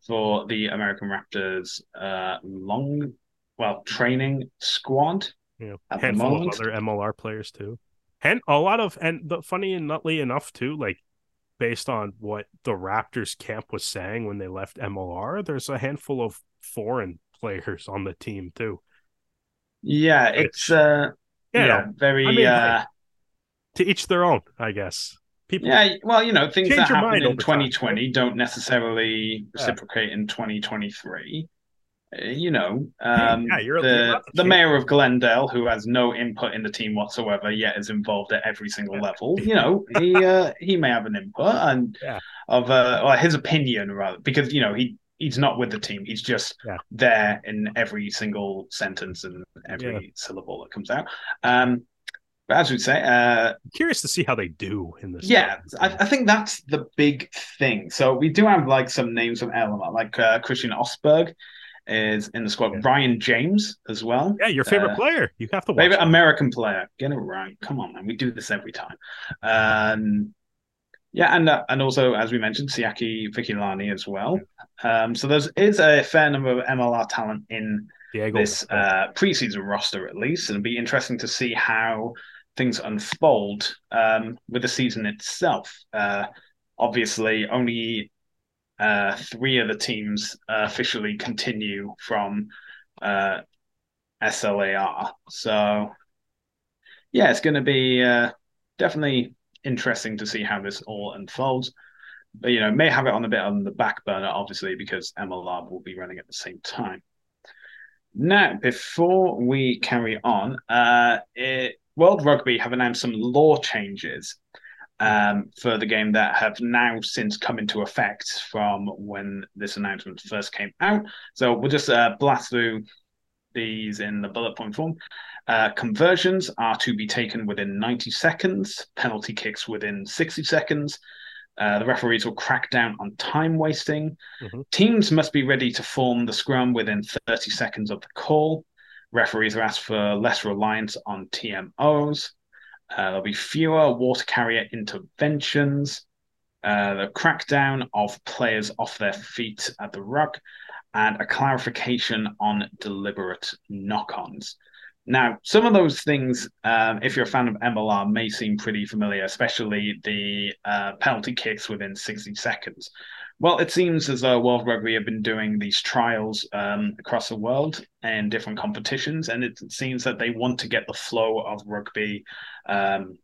for the American Raptors uh, long, well, training squad. Yeah, handful of other MLR players too, and a lot of and the funny and nutly enough too, like based on what the Raptors camp was saying when they left MLR, there's a handful of foreign players on the team too. Yeah, it's uh, yeah, know, very I mean, uh, to each their own, I guess. People yeah, well, you know, things that happen in 2020 time. don't necessarily reciprocate yeah. in 2023. Uh, you know, um, yeah, the, the mayor of Glendale, who has no input in the team whatsoever, yet is involved at every single level. You know, he uh, he may have an input and yeah. of uh, or his opinion rather, because you know he he's not with the team. He's just yeah. there in every single sentence and every syllable that comes out. Um, but as we say, uh, curious to see how they do in this. Yeah, I, I, think that's the big thing. So we do have like some names from Element, like uh, Christian Osberg is in the squad. Yeah. Ryan James as well. Yeah, your favorite uh, player. You have to watch favorite American player. Get it right. Come on, man. We do this every time. Um, yeah, and uh, and also as we mentioned, Siaki Vikilani as well. Um, so there is a fair number of MLR talent in Diego. this uh, preseason roster, at least, and it'll be interesting to see how things unfold um, with the season itself. Uh, obviously, only uh, three of the teams uh, officially continue from uh, SLAR. So, yeah, it's going to be uh, definitely interesting to see how this all unfolds. But, you know, may have it on a bit on the back burner, obviously, because MLR will be running at the same time. Now, before we carry on, uh, it World Rugby have announced some law changes um, for the game that have now since come into effect from when this announcement first came out. So we'll just uh, blast through these in the bullet point form. Uh, conversions are to be taken within 90 seconds, penalty kicks within 60 seconds. Uh, the referees will crack down on time wasting. Mm-hmm. Teams must be ready to form the scrum within 30 seconds of the call. Referees are asked for less reliance on TMOs. Uh, there'll be fewer water carrier interventions. Uh, the crackdown of players off their feet at the ruck, and a clarification on deliberate knock ons. Now, some of those things, um, if you're a fan of MLR, may seem pretty familiar, especially the uh, penalty kicks within 60 seconds. Well, it seems as though World Rugby have been doing these trials um, across the world and different competitions, and it seems that they want to get the flow of rugby um,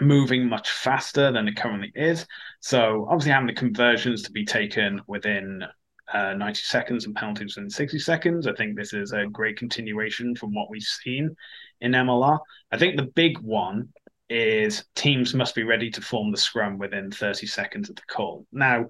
moving much faster than it currently is. So, obviously, having the conversions to be taken within uh, 90 seconds and penalties in 60 seconds. I think this is a great continuation from what we've seen in MLR. I think the big one is teams must be ready to form the scrum within 30 seconds of the call. Now,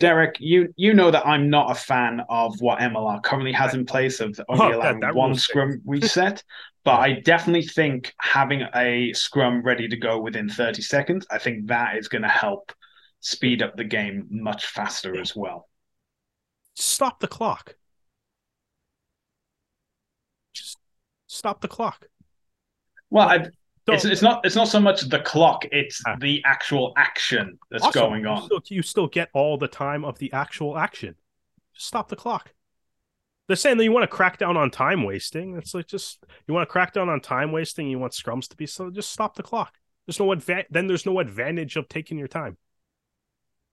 Derek, you you know that I'm not a fan of what MLR currently has in place of only oh, allowing that, that one scrum reset, but I definitely think having a scrum ready to go within 30 seconds, I think that is going to help speed up the game much faster as well. Stop the clock. Just stop the clock. Well, I, it's, it's not it's not so much the clock; it's ah. the actual action that's awesome. going on. You still, you still get all the time of the actual action. Just stop the clock. They're saying that you want to crack down on time wasting. It's like just you want to crack down on time wasting. You want scrums to be so. Just stop the clock. There's no adva- then there's no advantage of taking your time.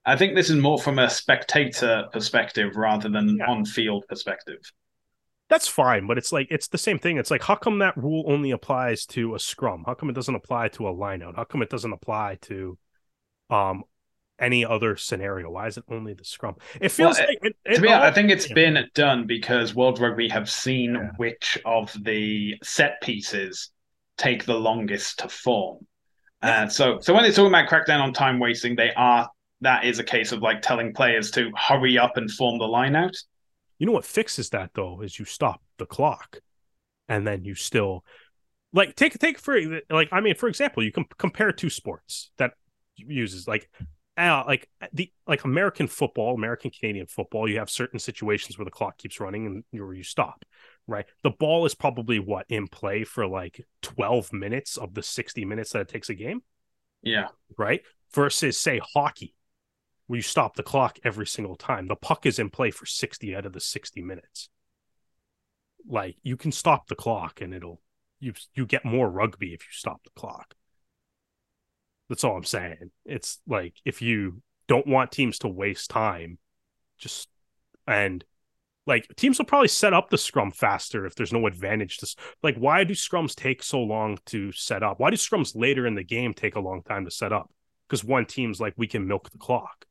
I think this is more from a spectator perspective rather than yeah. on field perspective. That's fine, but it's like it's the same thing. It's like how come that rule only applies to a scrum? How come it doesn't apply to a lineout? How come it doesn't apply to um any other scenario? Why is it only the scrum? It feels well, like it, it, to be honest, I think it's been done because World Rugby have seen yeah. which of the set pieces take the longest to form. And uh, so, so when it's talking about crackdown on time wasting, they are that is a case of like telling players to hurry up and form the line out. You know what fixes that though is you stop the clock, and then you still like take take for like I mean for example you can compare two sports that uses like uh, like the like American football, American Canadian football, you have certain situations where the clock keeps running and or you stop, right? The ball is probably what in play for like 12 minutes of the 60 minutes that it takes a game. Yeah. Right? Versus say hockey, where you stop the clock every single time. The puck is in play for 60 out of the 60 minutes. Like you can stop the clock and it'll you you get more rugby if you stop the clock. That's all I'm saying. It's like if you don't want teams to waste time, just and like teams will probably set up the scrum faster if there's no advantage to like why do scrums take so long to set up? Why do scrums later in the game take a long time to set up? Because one team's like we can milk the clock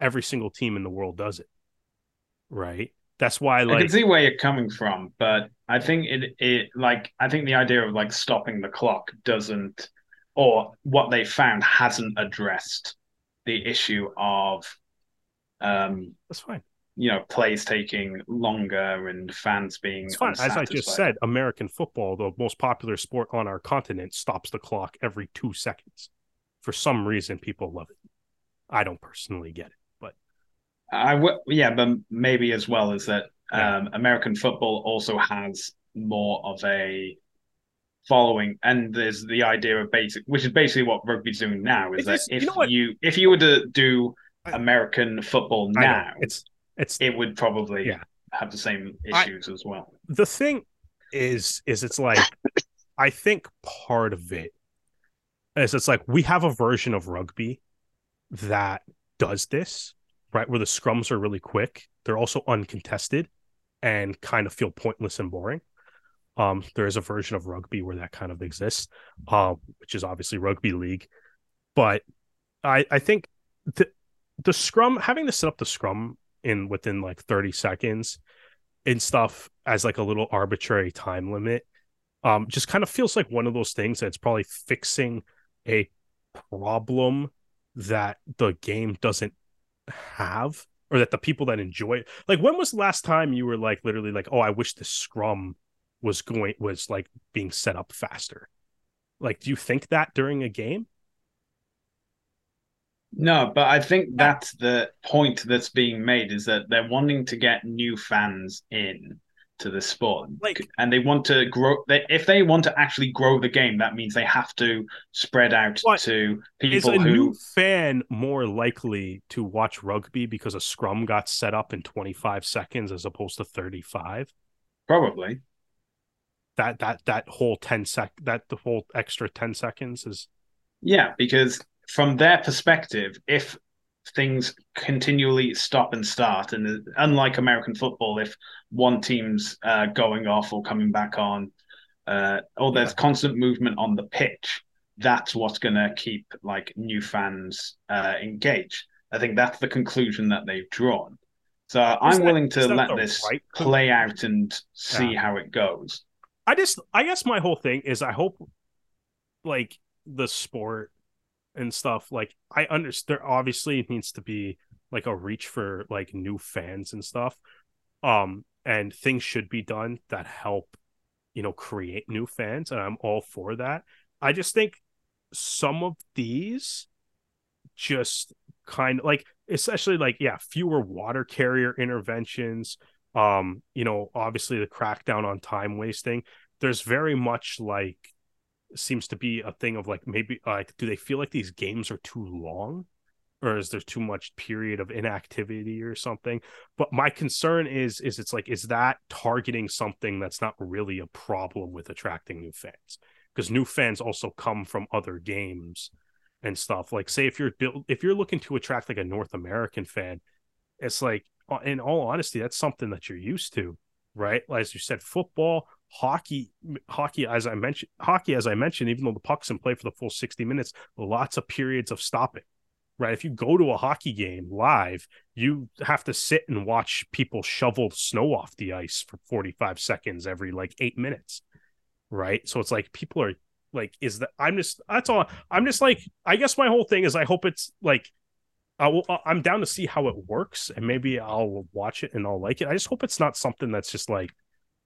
every single team in the world does it. Right. That's why like I can see where you're coming from, but I think it it like I think the idea of like stopping the clock doesn't or what they found hasn't addressed the issue of um that's fine. you know plays taking longer and fans being as i just said american football the most popular sport on our continent stops the clock every two seconds. For some reason people love it. I don't personally get it I w- yeah, but maybe as well as that um, American football also has more of a following, and there's the idea of basic, which is basically what rugby's doing now. Is it that is, if you, know you, if you were to do American football now, it's it's it would probably yeah. have the same issues I, as well. The thing is, is it's like I think part of it is it's like we have a version of rugby that does this right? Where the scrums are really quick. They're also uncontested and kind of feel pointless and boring. Um, there is a version of rugby where that kind of exists, uh, which is obviously rugby league. But I, I think the the scrum having to set up the scrum in within like 30 seconds and stuff as like a little arbitrary time limit Um, just kind of feels like one of those things that's probably fixing a problem that the game doesn't have or that the people that enjoy it like when was the last time you were like literally like oh i wish the scrum was going was like being set up faster. Like do you think that during a game? No but i think that's the point that's being made is that they're wanting to get new fans in to the sport. Like and they want to grow they, if they want to actually grow the game that means they have to spread out to people is a who new fan more likely to watch rugby because a scrum got set up in 25 seconds as opposed to 35 probably. That that that whole 10 sec that the whole extra 10 seconds is yeah because from their perspective if things continually stop and start. And unlike American football, if one team's uh, going off or coming back on, uh, or there's constant movement on the pitch, that's what's going to keep like new fans uh, engaged. I think that's the conclusion that they've drawn. So is I'm that, willing to let this right play out and see yeah. how it goes. I just, I guess my whole thing is I hope like the sport and stuff like i understand there obviously needs to be like a reach for like new fans and stuff um and things should be done that help you know create new fans and i'm all for that. I just think some of these just kind of like especially like yeah fewer water carrier interventions um you know obviously the crackdown on time wasting there's very much like seems to be a thing of like maybe like do they feel like these games are too long? Or is there too much period of inactivity or something? But my concern is is it's like is that targeting something that's not really a problem with attracting new fans? Because new fans also come from other games and stuff. Like say if you're if you're looking to attract like a north american fan it's like in all honesty that's something that you're used to right? As you said football hockey hockey as i mentioned hockey as i mentioned even though the puck's in play for the full 60 minutes lots of periods of stopping right if you go to a hockey game live you have to sit and watch people shovel snow off the ice for 45 seconds every like 8 minutes right so it's like people are like is that i'm just that's all i'm just like i guess my whole thing is i hope it's like I will, I'm down to see how it works, and maybe I'll watch it and I'll like it. I just hope it's not something that's just like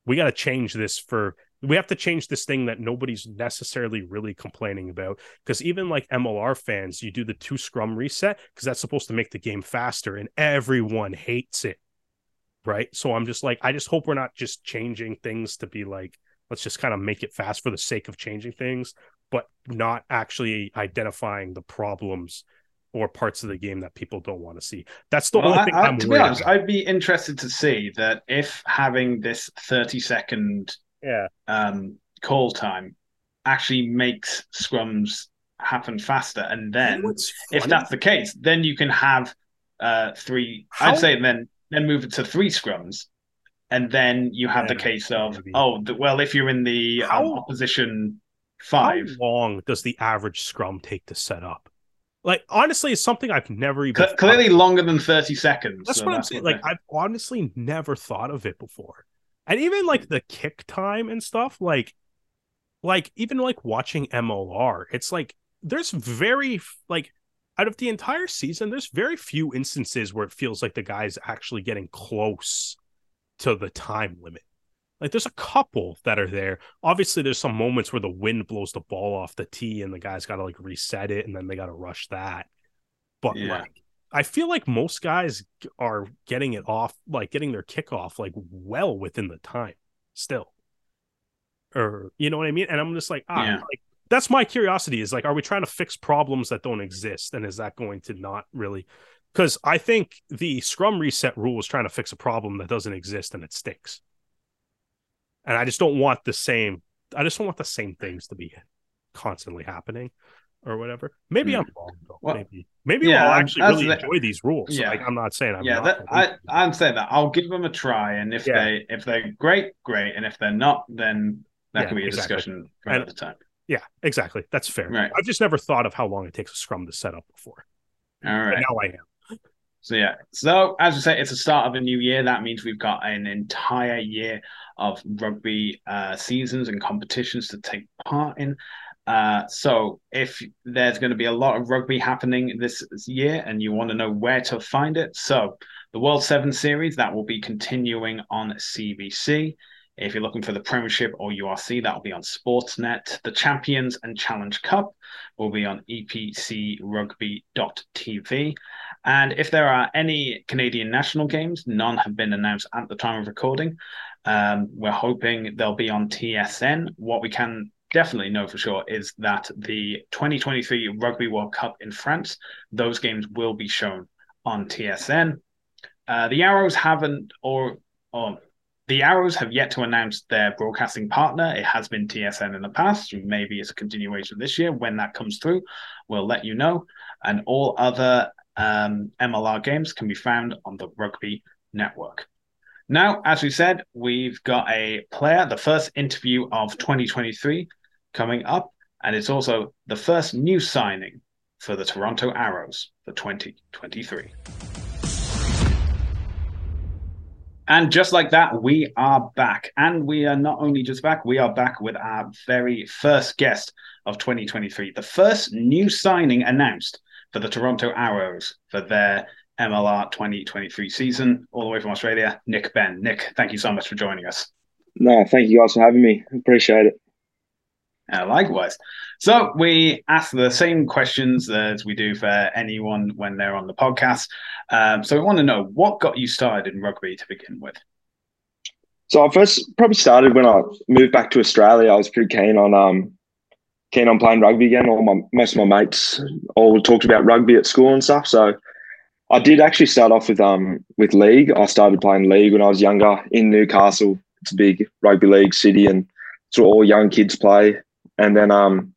we got to change this for we have to change this thing that nobody's necessarily really complaining about. Because even like MLR fans you do the two scrum reset because that's supposed to make the game faster and everyone hates it. Right? So I'm just like I just hope we're not just changing things to be like let's just kind of make it fast for the sake of changing things but not actually identifying the problems or parts of the game that people don't want to see. That's the well, only thing I, am To be honest, about. I'd be interested to see that if having this 30 second yeah. um, call time actually makes scrums happen faster. And then if that's the case, then you can have uh, three, How? I'd say then then move it to three scrums. And then you have yeah, the case of, maybe. oh, the, well, if you're in the um, opposition five. How long does the average scrum take to set up? Like honestly, it's something I've never even C- clearly longer than thirty seconds. That's so what that's I'm saying. Like I've honestly never thought of it before, and even like the kick time and stuff. Like, like even like watching MLR, it's like there's very like out of the entire season, there's very few instances where it feels like the guy's actually getting close to the time limit. Like there's a couple that are there. Obviously, there's some moments where the wind blows the ball off the tee and the guy's got to like reset it and then they got to rush that. But yeah. like, I feel like most guys are getting it off, like getting their kickoff like well within the time still. Or you know what I mean? And I'm just like, ah, yeah. like that's my curiosity is like, are we trying to fix problems that don't exist? And is that going to not really? Because I think the Scrum reset rule is trying to fix a problem that doesn't exist and it stinks and I just don't want the same. I just don't want the same things to be constantly happening or whatever. Maybe mm. I'm wrong. Though. Well, maybe maybe yeah, I'll actually really the, enjoy these rules. Yeah. Like, I'm not saying I'm yeah. That, I I'm saying that I'll give them a try, and if yeah. they if they're great, great, and if they're not, then that yeah, can be a exactly. discussion for another time. Yeah, exactly. That's fair. Right. I've just never thought of how long it takes a scrum to set up before. All right. But now I am. So yeah. So as I say, it's the start of a new year. That means we've got an entire year of rugby uh, seasons and competitions to take part in. Uh, so if there's going to be a lot of rugby happening this year and you want to know where to find it, so the World Seven Series that will be continuing on CBC. If you're looking for the Premiership or URC, that will be on Sportsnet. The Champions and Challenge Cup will be on epcrugby.tv. And if there are any Canadian national games, none have been announced at the time of recording. Um, we're hoping they'll be on TSN. What we can definitely know for sure is that the 2023 Rugby World Cup in France, those games will be shown on TSN. Uh, the Arrows haven't, or, or the Arrows have yet to announce their broadcasting partner. It has been TSN in the past. Maybe it's a continuation this year. When that comes through, we'll let you know. And all other um, MLR games can be found on the Rugby Network. Now, as we said, we've got a player, the first interview of 2023 coming up, and it's also the first new signing for the Toronto Arrows for 2023. And just like that, we are back. And we are not only just back, we are back with our very first guest of 2023, the first new signing announced for the Toronto Arrows for their MLR 2023 season, all the way from Australia, Nick Ben. Nick, thank you so much for joining us. No, thank you guys for having me. Appreciate it. Uh, likewise. So we ask the same questions as we do for anyone when they're on the podcast. Um, so we want to know what got you started in rugby to begin with. So I first probably started when I moved back to Australia. I was pretty keen on um, keen on playing rugby again. All my most of my mates all talked about rugby at school and stuff. So I did actually start off with um with league. I started playing league when I was younger in Newcastle. It's a big rugby league city, and so all young kids play. And then um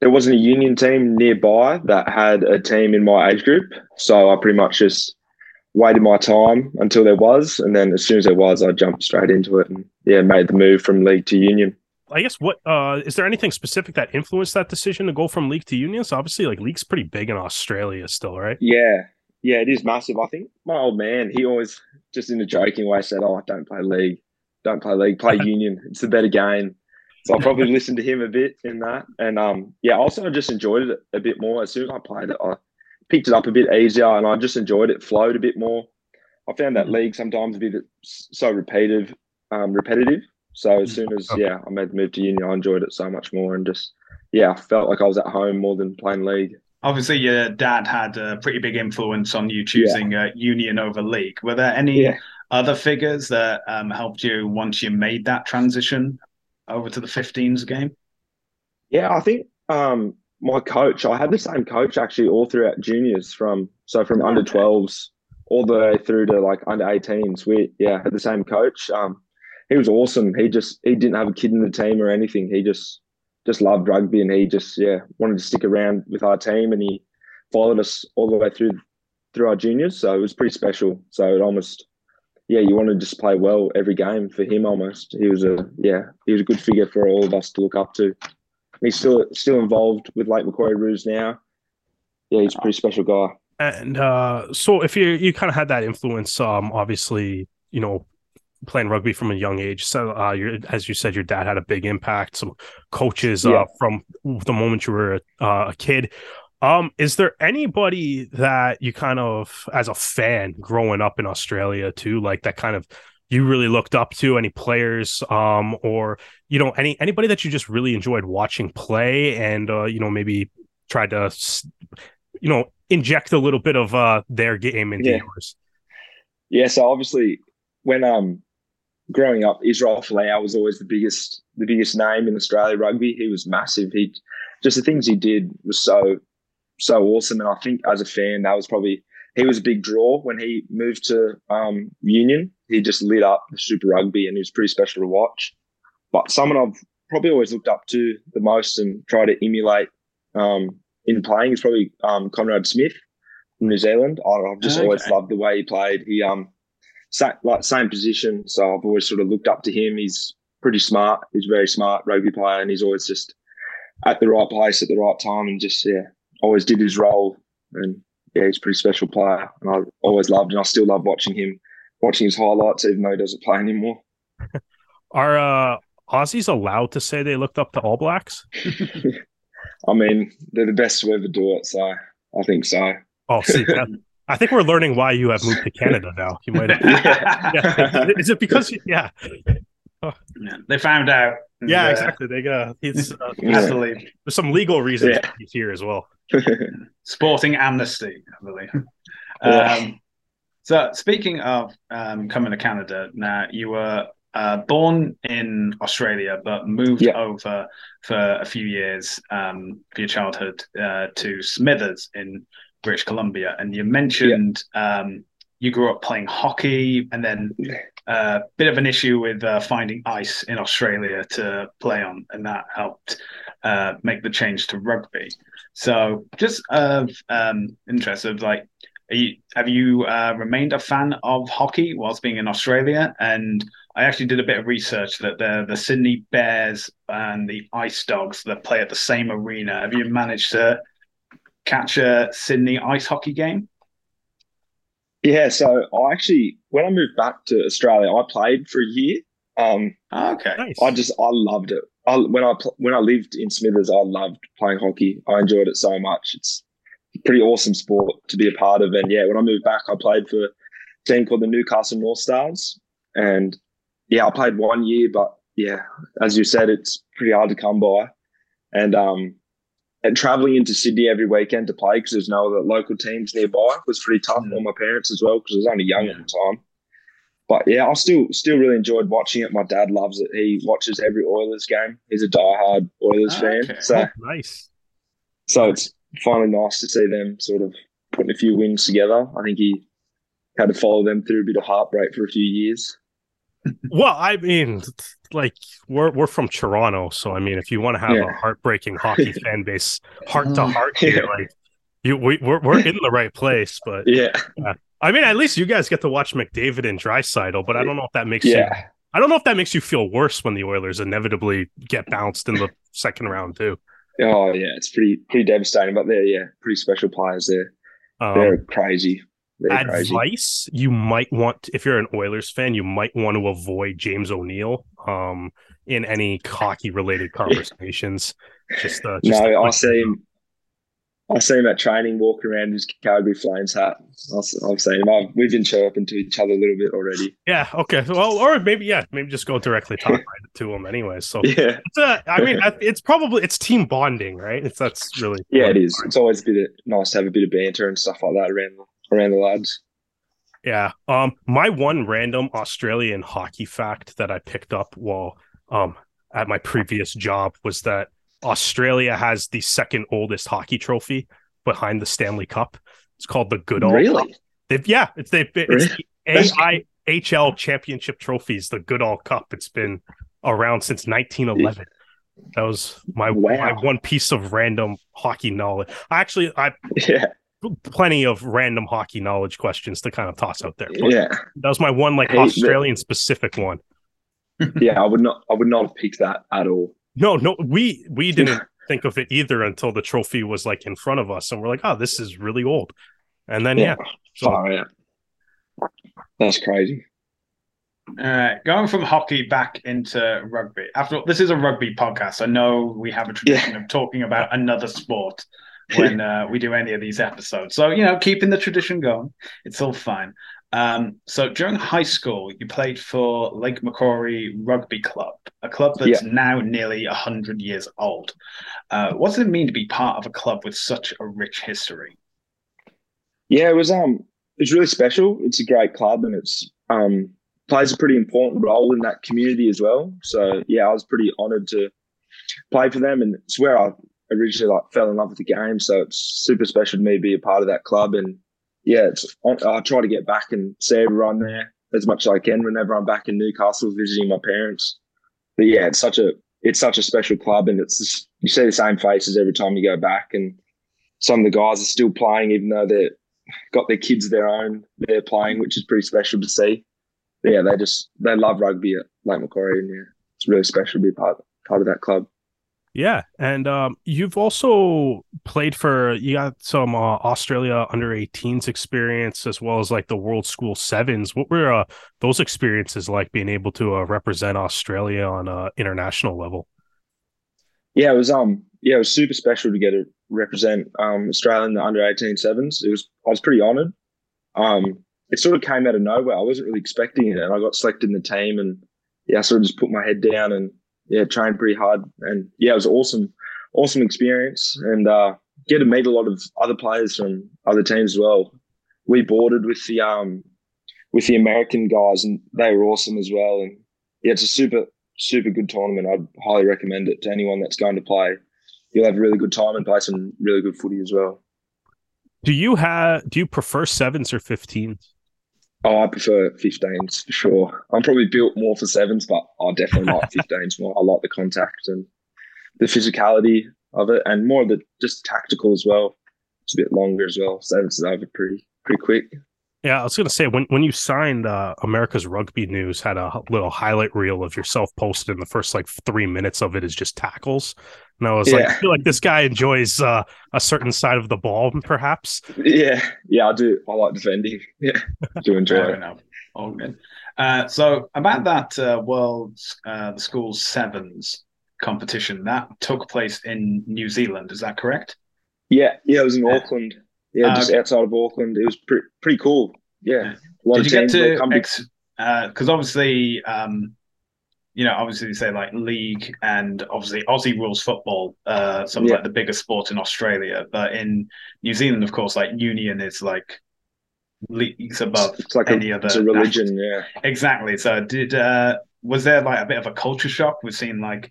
there wasn't a union team nearby that had a team in my age group, so I pretty much just waited my time until there was, and then as soon as there was, I jumped straight into it and yeah, made the move from league to union. I guess what uh, is there anything specific that influenced that decision to go from league to union? So obviously, like league's pretty big in Australia still, right? Yeah, yeah, it is massive. I think my old man, he always just in a joking way said, "Oh, don't play league, don't play league, play union. It's the better game." So I probably listened to him a bit in that, and um, yeah, also I just enjoyed it a bit more. As soon as I played it, I picked it up a bit easier, and I just enjoyed it. Flowed a bit more. I found that mm-hmm. league sometimes a bit so repetitive, um, repetitive so as soon as yeah, I made the move to union, I enjoyed it so much more, and just yeah, I felt like I was at home more than playing league. Obviously, your dad had a pretty big influence on you choosing yeah. uh, union over league. Were there any yeah. other figures that um, helped you once you made that transition over to the 15s game? Yeah, I think um, my coach. I had the same coach actually all throughout juniors, from so from okay. under 12s all the way through to like under 18s. We yeah had the same coach. Um, he was awesome. He just he didn't have a kid in the team or anything. He just just loved rugby and he just yeah wanted to stick around with our team and he followed us all the way through through our juniors. So it was pretty special. So it almost yeah you want to just play well every game for him. Almost he was a yeah he was a good figure for all of us to look up to. And he's still still involved with Lake Macquarie Roos now. Yeah, he's a pretty special guy. And uh, so, if you you kind of had that influence, um, obviously, you know, playing rugby from a young age. So, uh, as you said, your dad had a big impact. Some coaches uh, yeah. uh, from the moment you were a, uh, a kid. Um, is there anybody that you kind of, as a fan growing up in Australia too, like that kind of you really looked up to? Any players, um, or you know, any anybody that you just really enjoyed watching play, and uh, you know, maybe tried to, you know, inject a little bit of uh their game into yeah. yours. Yeah, so obviously when um growing up, Israel Folau was always the biggest the biggest name in Australia rugby. He was massive. He just the things he did was so so awesome. And I think as a fan, that was probably he was a big draw when he moved to um, Union. He just lit up the Super Rugby, and he was pretty special to watch. But someone I've probably always looked up to the most and tried to emulate um, in playing is probably um, Conrad Smith from New Zealand. I've just okay. always loved the way he played. He um like same position. So I've always sort of looked up to him. He's pretty smart. He's very smart rugby player, and he's always just at the right place at the right time, and just yeah, always did his role. And yeah, he's a pretty special player, and I always loved, and I still love watching him, watching his highlights, even though he doesn't play anymore. Are uh, Aussies allowed to say they looked up to All Blacks? I mean, they're the best to ever do it, so I think so. Oh, see, that, I think we're learning why you have moved to Canada now. You might have. yeah. Yeah. Is it because? Yeah. Yeah, they found out. and, Yeah. uh, Exactly. They got. He's. Uh, leave. there's some legal reasons Yeah. he's here as well. Sporting amnesty, I believe. Um, so, speaking of um, coming to Canada, now you were uh, born in Australia, but moved Yeah. over for a few years um, for your childhood uh, to Smithers in British Columbia. And you mentioned um, you grew up playing hockey, and then a uh, bit of an issue with uh, finding ice in Australia to play on, and that helped uh, make the change to rugby. So, just of um, interest of like, are you, have you uh, remained a fan of hockey whilst being in Australia? And I actually did a bit of research that the the Sydney Bears and the Ice Dogs that play at the same arena. Have you managed to catch a Sydney ice hockey game? yeah, so I actually, when I moved back to Australia, I played for a year. Um, Okay. Nice. I just I loved it. I, when I when I lived in Smithers, I loved playing hockey. I enjoyed it so much. It's a pretty awesome sport to be a part of. And yeah, when I moved back, I played for a team called the Newcastle North Stars. And yeah, I played one year, but yeah, as you said, it's pretty hard to come by. And um, and traveling into Sydney every weekend to play because there's no other local teams nearby was pretty tough Mm. on my parents as well because I was only young Yeah. at the time. But yeah, I still still really enjoyed watching it. My dad loves it. He watches every Oilers game. He's a diehard Oilers Ah, fan. okay. So Oh, nice. so it's finally nice to see them sort of putting a few wins together. I think he had to follow them through a bit of heartbreak for a few years. Well, I mean, like we're we're from Toronto, so I mean, if you want to have Yeah. a heartbreaking hockey fan base, heart to Mm. heart here, Yeah. like you, we, we're we're in the right place. But Yeah, I mean, at least you guys get to watch McDavid and Draisaitl. But I don't know if that makes you. I don't know if that makes you feel worse when the Oilers inevitably get bounced in the second round too. Oh yeah, it's pretty pretty devastating. But they're yeah, pretty special players. They're Um, they're crazy. They're crazy. advice you might want if you're an Oilers fan, you might want to avoid James O'Neill um in any hockey related conversations. Just uh, just No, a- I see him. I see him at training walking around in his Calgary Flames hat. I've I've seen him. I've, we've been chirping to each other a little bit already. Yeah. Okay. Well, or maybe yeah, maybe just go directly talk right to him anyway. So Yeah, it's a, I mean, it's probably it's team bonding, right? It's that's really yeah, it is. It's always a bit of, nice to have a bit of banter and stuff like that around around the lads. Yeah. Um, my one random Australian hockey fact that I picked up while um at my previous job was that Australia has the second oldest hockey trophy behind the Stanley Cup. It's called the Goodall. Really? They've, yeah, it's they it's Really? the AIHL championship trophies, the Goodall Cup. It's been around since 1911. That was my, Wow. my one piece of random hockey knowledge. I actually I Yeah, plenty of random hockey knowledge questions to kind of toss out there. but yeah, That was my one like Hey, the- Australian specific one. yeah. I would not. I would not have picked that at all. No, no, we we didn't think of it either until the trophy was like in front of us, and we're like, oh, this is really old. And then yeah, so Far out. That's crazy. Uh, going from hockey back into rugby. After all, this is a rugby podcast. I know we have a tradition of talking about another sport when uh, we do any of these episodes. So you know, keeping the tradition going, it's all fine. Um, so during high school, you played for Lake Macquarie Rugby Club, a club that's now nearly hundred years old. Uh, what does it mean to be part of a club with such a rich history? Yeah, it was um it's really special. It's a great club and it's um plays a pretty important role in that community as well. So yeah, I was pretty honoured to play for them and it's where I originally like fell in love with the game. So it's super special to me to be a part of that club and yeah, it's I try to get back and see everyone there as much as I can whenever I'm back in Newcastle visiting my parents. But yeah, it's such a it's such a special club and it's just, you see the same faces every time you go back and some of the guys are still playing even though they're got their kids their own they're playing, which is pretty special to see. But yeah, they just they love rugby at Lake Macquarie, and yeah, it's really special to be part part of that club. Yeah, and um, you've also played for you got some uh, Australia under 18s experience as well as like the World School Sevens. What were uh, those experiences like being able to uh, represent Australia on an international level? Yeah, it was um yeah it was super special to get to represent um Australia in the under 18 sevens. It was I was pretty honoured. Um, it sort of came out of nowhere. I wasn't really expecting it, and I got selected in the team, and yeah, I sort of just put my head down and yeah, trained pretty hard, and yeah, it was awesome, awesome experience, and uh, get to meet a lot of other players from other teams as well. We boarded with the um with the American guys, and they were awesome as well. And yeah, it's a super super good tournament. I'd highly recommend it to anyone that's going to play. You'll have a really good time and play some really good footy as well. Do you have? Do you prefer sevens or fifteens? Oh, I prefer 15s for sure. I'm probably built more for sevens, but I definitely like 15s more. I like the contact and the physicality of it, and more of the just tactical as well. It's a bit longer as well. Sevens is over pretty pretty quick. Yeah, I was gonna say when when you signed uh, America's Rugby News had a little highlight reel of yourself posted, and the first like three minutes of it is just tackles. And I was yeah. like, I feel like this guy enjoys uh, a certain side of the ball, perhaps. Yeah, yeah, I do. I like defending. Yeah, I do enjoy it. Enough. All good. Uh, so about that uh, World uh, the Schools Sevens competition that took place in New Zealand, is that correct? Yeah, yeah, it was in Auckland. Yeah, just okay. outside of Auckland. It was pretty pretty cool. Yeah. yeah. Did you get to because uh, obviously um, you know, obviously say like league and obviously Aussie rules football, uh, some of yeah. like the biggest sport in Australia. But in New Zealand, of course, like union is like leagues above it's like any a, other it's a religion. Yeah, exactly. So did uh, was there like a bit of a culture shock? We've seen like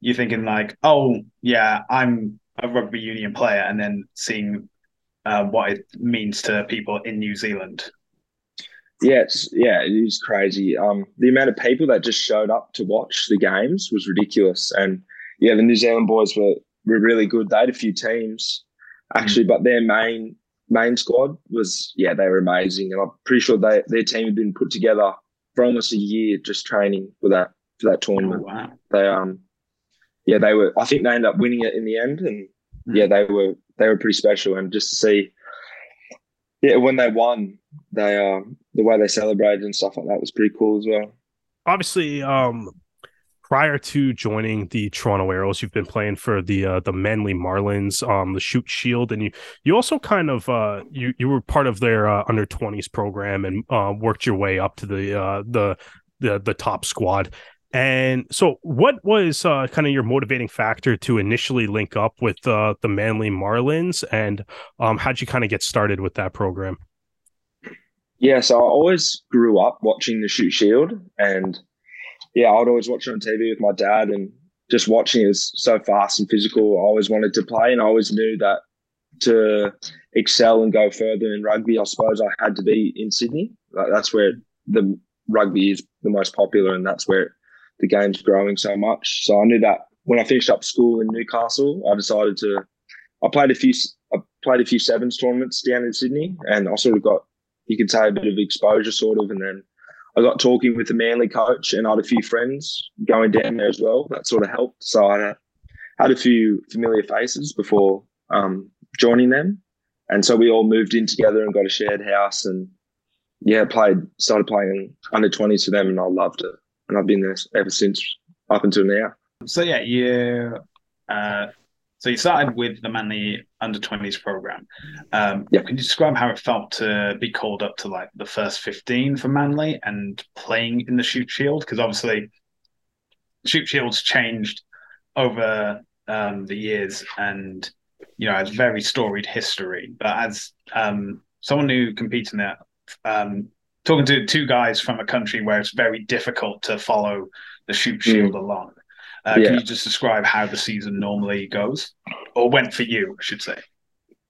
you thinking like, oh yeah, I'm a rugby union player, and then seeing uh, what it means to people in New Zealand. Yeah, it's yeah, it is crazy. Um, the amount of people that just showed up to watch the games was ridiculous, and yeah, the New Zealand boys were were really good. They had a few teams actually, mm. but their main main squad was yeah, they were amazing, and I'm pretty sure they their team had been put together for almost a year just training for that for that tournament. Oh, wow. They um, yeah, they were. I think they ended up winning it in the end, and yeah, they were they were pretty special, and just to see yeah, when they won, they um the way they celebrated and stuff like that was pretty cool as well. Obviously, um, prior to joining the Toronto Arrows, you've been playing for the uh, the Manly Marlins, um, the Shute Shield, and you you also kind of uh you you were part of their uh, under twenties program and uh, worked your way up to the uh the the the top squad. And so, what was uh, kind of your motivating factor to initially link up with uh, the Manly Marlins, and um, how'd you kind of get started with that program? Yeah, so I always grew up watching the Shute Shield, and yeah, I'd always watch it on TV with my dad, and just watching it was so fast and physical. I always wanted to play, and I always knew that to excel and go further in rugby, I suppose I had to be in Sydney. That's where the rugby is the most popular, and that's where the game's growing so much. So I knew that when I finished up school in Newcastle, I decided to. I played a few. I played a few sevens tournaments down in Sydney, and I sort of got, you could say, a bit of exposure, sort of. And then I got talking with the Manly coach, and I had a few friends going down there as well. That sort of helped. So I had a few familiar faces before um, joining them, and so we all moved in together and got a shared house, and yeah, played started playing under twenties for them, and I loved it and I've been there ever since up until now. So yeah, you uh, so you started with the Manly under twenties program. Um, yeah. Can you describe how it felt to be called up to like the first fifteen for Manly and playing in the Shute Shield? Because obviously, Shute Shield's changed over um, the years, and you know, has very storied history. But as um, someone who competes in that, um, talking to two guys from a country where it's very difficult to follow the Shute Shield mm. along. Uh, yeah. Can you just describe how the season normally goes, or went for you, I should say?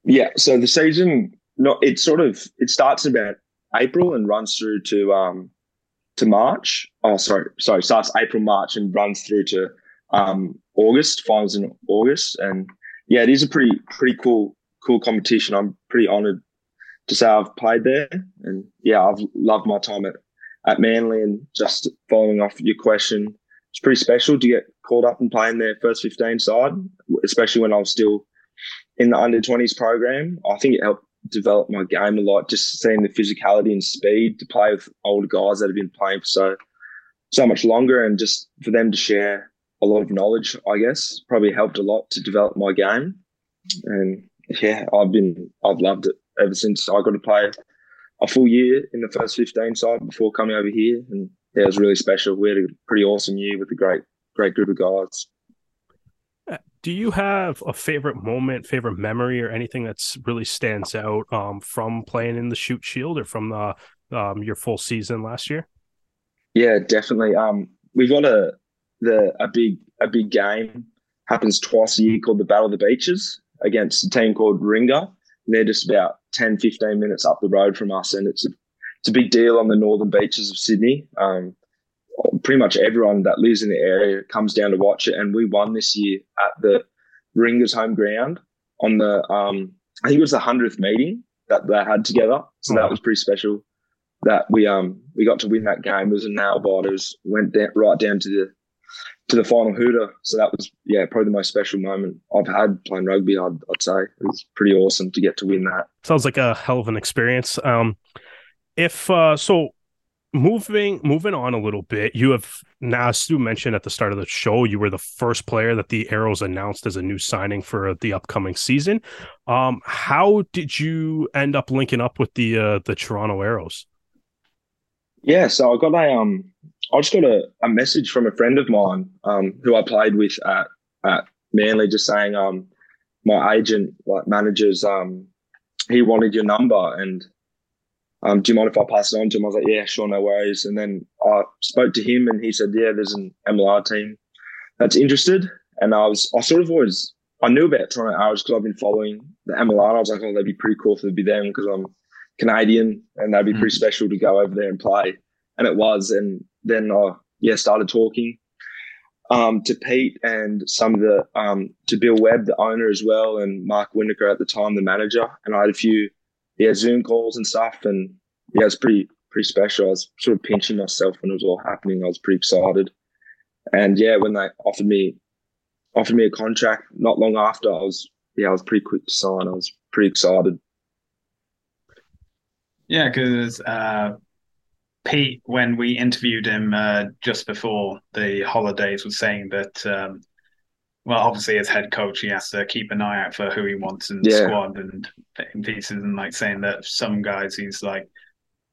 Yeah, so the season, no, it sort of it starts about April and runs through to um to March. Oh, sorry, sorry, starts April March and runs through to um August. Finals in August, and yeah, it is a pretty pretty cool cool competition. I'm pretty honoured to say I've played there, and yeah, I've loved my time at at Manly. And just following off your question, it's pretty special to get called up and play in their first 15 side, especially when I was still in the under 20s program. I think it helped develop my game a lot, just seeing the physicality and speed to play with older guys that have been playing for so so much longer and just for them to share a lot of knowledge, I guess, probably helped a lot to develop my game. And yeah, I've been I've loved it ever since I got to play a full year in the first 15 side before coming over here. And yeah, it was really special. We had a pretty awesome year with a great, great group of guys. Uh, do you have a favorite moment, favorite memory, or anything that's really stands out um, from playing in the Shute Shield or from the, um, your full season last year? Yeah, definitely. Um, we've got a the a big a big game happens twice a year called the Battle of the Beaches against a team called Ringa. And they're just about 10, 15 minutes up the road from us, and it's a it's a big deal on the northern beaches of Sydney. Um, pretty much everyone that lives in the area comes down to watch it, and we won this year at the Ringers home ground on the um, I think it was the hundredth meeting that they had together, so that was pretty special. That we um we got to win that game. It was a nail biter. It was, went down, right down to the to the final hooter. So that was yeah probably the most special moment I've had playing rugby. I'd, I'd say it was pretty awesome to get to win that. Sounds like a hell of an experience. Um, if uh, so, moving moving on a little bit, you have now as Stu mentioned at the start of the show you were the first player that the Arrows announced as a new signing for the upcoming season. Um, how did you end up linking up with the uh, the Toronto Arrows? Yeah, so I got a um, I just got a, a message from a friend of mine um, who I played with at at Manly, just saying um, my agent like managers um, he wanted your number and um, do you mind if I pass it on to him? I was like, yeah, sure, no worries. And then I spoke to him and he said, yeah, there's an MLR team that's interested. And I was, I sort of always, I knew about Toronto Arrows because I've been following the MLR. I was like, oh, that'd be pretty cool if it'd be them because I'm Canadian and that'd be pretty mm. special to go over there and play. And it was. And then I, yeah, started talking um, to Pete and some of the, um, to Bill Webb, the owner as well, and Mark Winnaker at the time, the manager. And I had a few yeah, Zoom calls and stuff. And yeah, it's pretty pretty special. I was sort of pinching myself when it was all happening. I was pretty excited. And yeah, when they offered me offered me a contract not long after, I was yeah, I was pretty quick to sign. I was pretty excited. Yeah, because uh, Pete, when we interviewed him uh, just before the holidays, was saying that um, well, obviously as head coach, he has to keep an eye out for who he wants in the yeah. squad and in pieces, and like saying that some guys he's like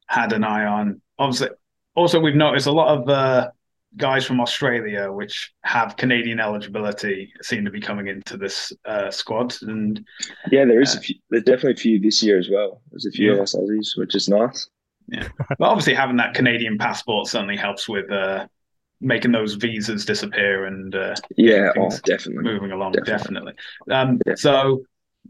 had an eye on. Obviously, also we've noticed a lot of uh, guys from Australia which have Canadian eligibility seem to be coming into this uh, squad, and yeah, there is uh, a few. There's definitely a few this year as well. There's a few yeah. Aussies, which is nice. Yeah, but obviously having that Canadian passport certainly helps with uh, making those visas disappear and uh, yeah, oh, definitely moving along. Definitely. definitely. Um, yeah. So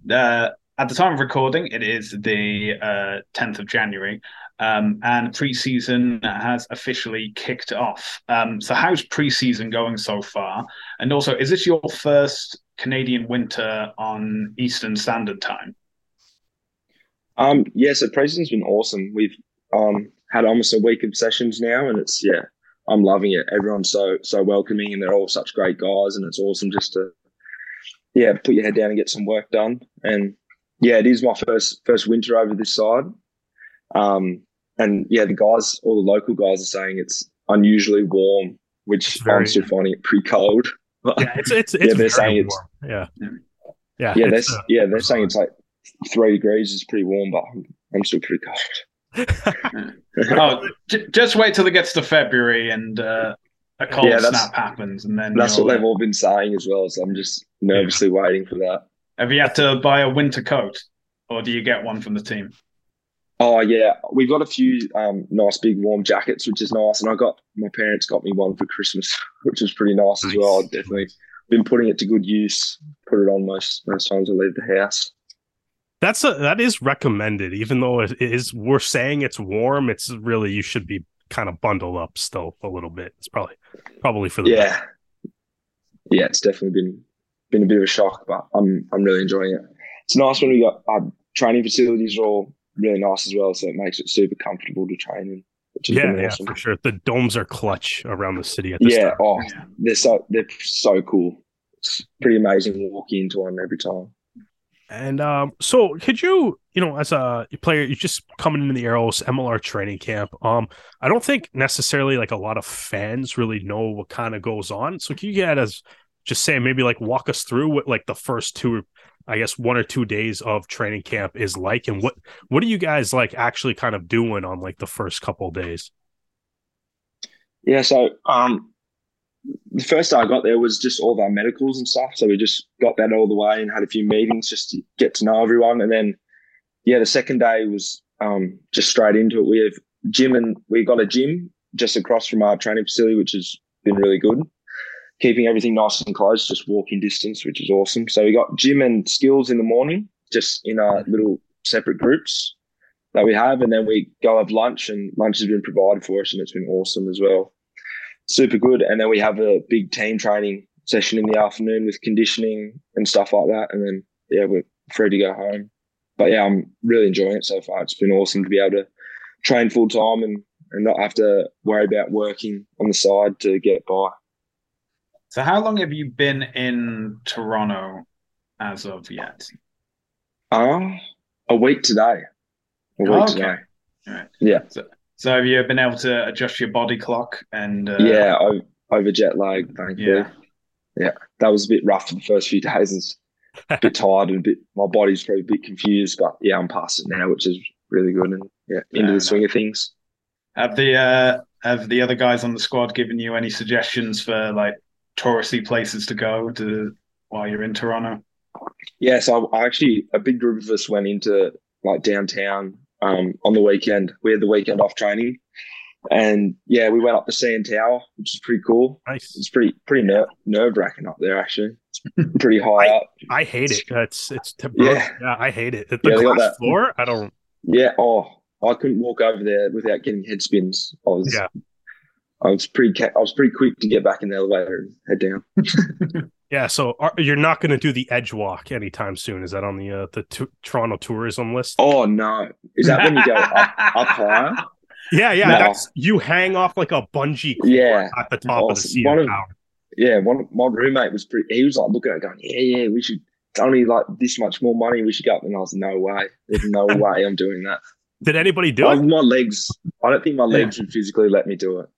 uh, at the time of recording, it is the uh, 10th of January, um, and preseason has officially kicked off. Um, so how's preseason going so far? And also, is this your first Canadian winter on Eastern Standard Time? Um, yeah, so preseason's been awesome. We've um, had almost a week of sessions now, and it's yeah, I'm loving it. Everyone's so so welcoming, and they're all such great guys, and it's awesome just to yeah put your head down and get some work done. And yeah, it is my first first winter over this side. Um, and yeah, the guys, all the local guys are saying it's unusually warm, which very, I'm still finding it pretty cold. yeah, it's it's, it's yeah, they're saying warm. it's yeah yeah yeah they're uh, yeah they're saying it's like three degrees is pretty warm, but I'm, I'm still pretty cold. oh, j- just wait till it gets to February and uh, a cold yeah, snap happens, and then that's what they've all been saying as well. So I'm just nervously yeah. waiting for that. Have you had to buy a winter coat, or do you get one from the team? Oh yeah, we've got a few um, nice big warm jackets, which is nice, and I got my parents got me one for Christmas, which is pretty nice, nice. as well. I've definitely been putting it to good use. Put it on most most times I leave the house. That's a, that is recommended, even though it is we're saying it's warm. It's really you should be kind of bundled up still a little bit. It's probably probably for the yeah, best. yeah. It's definitely been been a bit of a shock, but I'm I'm really enjoying it. It's nice when we got our training facilities are all really nice as well, so it makes it super comfortable to train in. which Yeah, yeah, awesome. for sure. The domes are clutch around the city at this Yeah, time. oh, Yeah. they're so they're so cool. It's pretty amazing walking into one every time. And um, so could you, you know, as a player, you're just coming into the Arrows MLR training camp. Um, I don't think necessarily like a lot of fans really know what kind of goes on. So can you get us just say maybe like walk us through what like the first two, I guess one or two days of training camp is like, and what what are you guys like actually kind of doing on like the first couple days? Yeah, so um, the first day I got there was just all of our medicals and stuff. So we just got that all the way and had a few meetings just to get to know everyone. And then, yeah, the second day was um, just straight into it. We have gym and we got a gym just across from our training facility, which has been really good. Keeping everything nice and close, just walking distance, which is awesome. So we got gym and skills in the morning, just in our little separate groups that we have, and then we go have lunch, and lunch has been provided for us, and it's been awesome as well super good. And then we have a big team training session in the afternoon with conditioning and stuff like that. And then, yeah, we're free to go home. But yeah, I'm really enjoying it so far. It's been awesome to be able to train full time and, and not have to worry about working on the side to get by. So, how long have you been in Toronto as of yet? Uh, a week today. A week Oh, okay. today. Right. Yeah. So, so have you been able to adjust your body clock and uh, yeah, over, jet lag, Thank Yeah. Yeah. That was a bit rough for the first few days. It's a bit tired and a bit, my body's probably a bit confused, but yeah, I'm past it now, which is really good. And yeah, into Yeah, the swing of things. Have the uh, have the other guys on the squad given you any suggestions for like touristy places to go to while you're in Toronto? Yeah, so I actually a big group of us went into like downtown um, on the weekend. We had the weekend off training, and yeah, we went up the CN Tower, which is pretty cool. Nice. It's pretty pretty ner- nerve wracking up there. Actually, it's pretty high up. I hate it. It's it's Yeah. yeah, I hate it. The Yeah, glass that- floor, I don't. Yeah. Oh, I couldn't walk over there without getting head spins. I was. Yeah. I was pretty. I was pretty quick to get back in the elevator and head down. Yeah, so are, you're not going to do the edge walk anytime soon. Is that on the uh, the t- Toronto tourism list? Oh no! Is that when you go up, up higher? Yeah, yeah. No. That's you hang off like a bungee cord Yeah. at the top of the. One of- tower. yeah, one my roommate was pretty. He was like looking at it, going, "Yeah, yeah, we should. It's only like this much more money. We should go." up." And I was, "No way. There's no way I'm doing that." Did anybody do it? my legs. I don't think my legs would physically let me do it.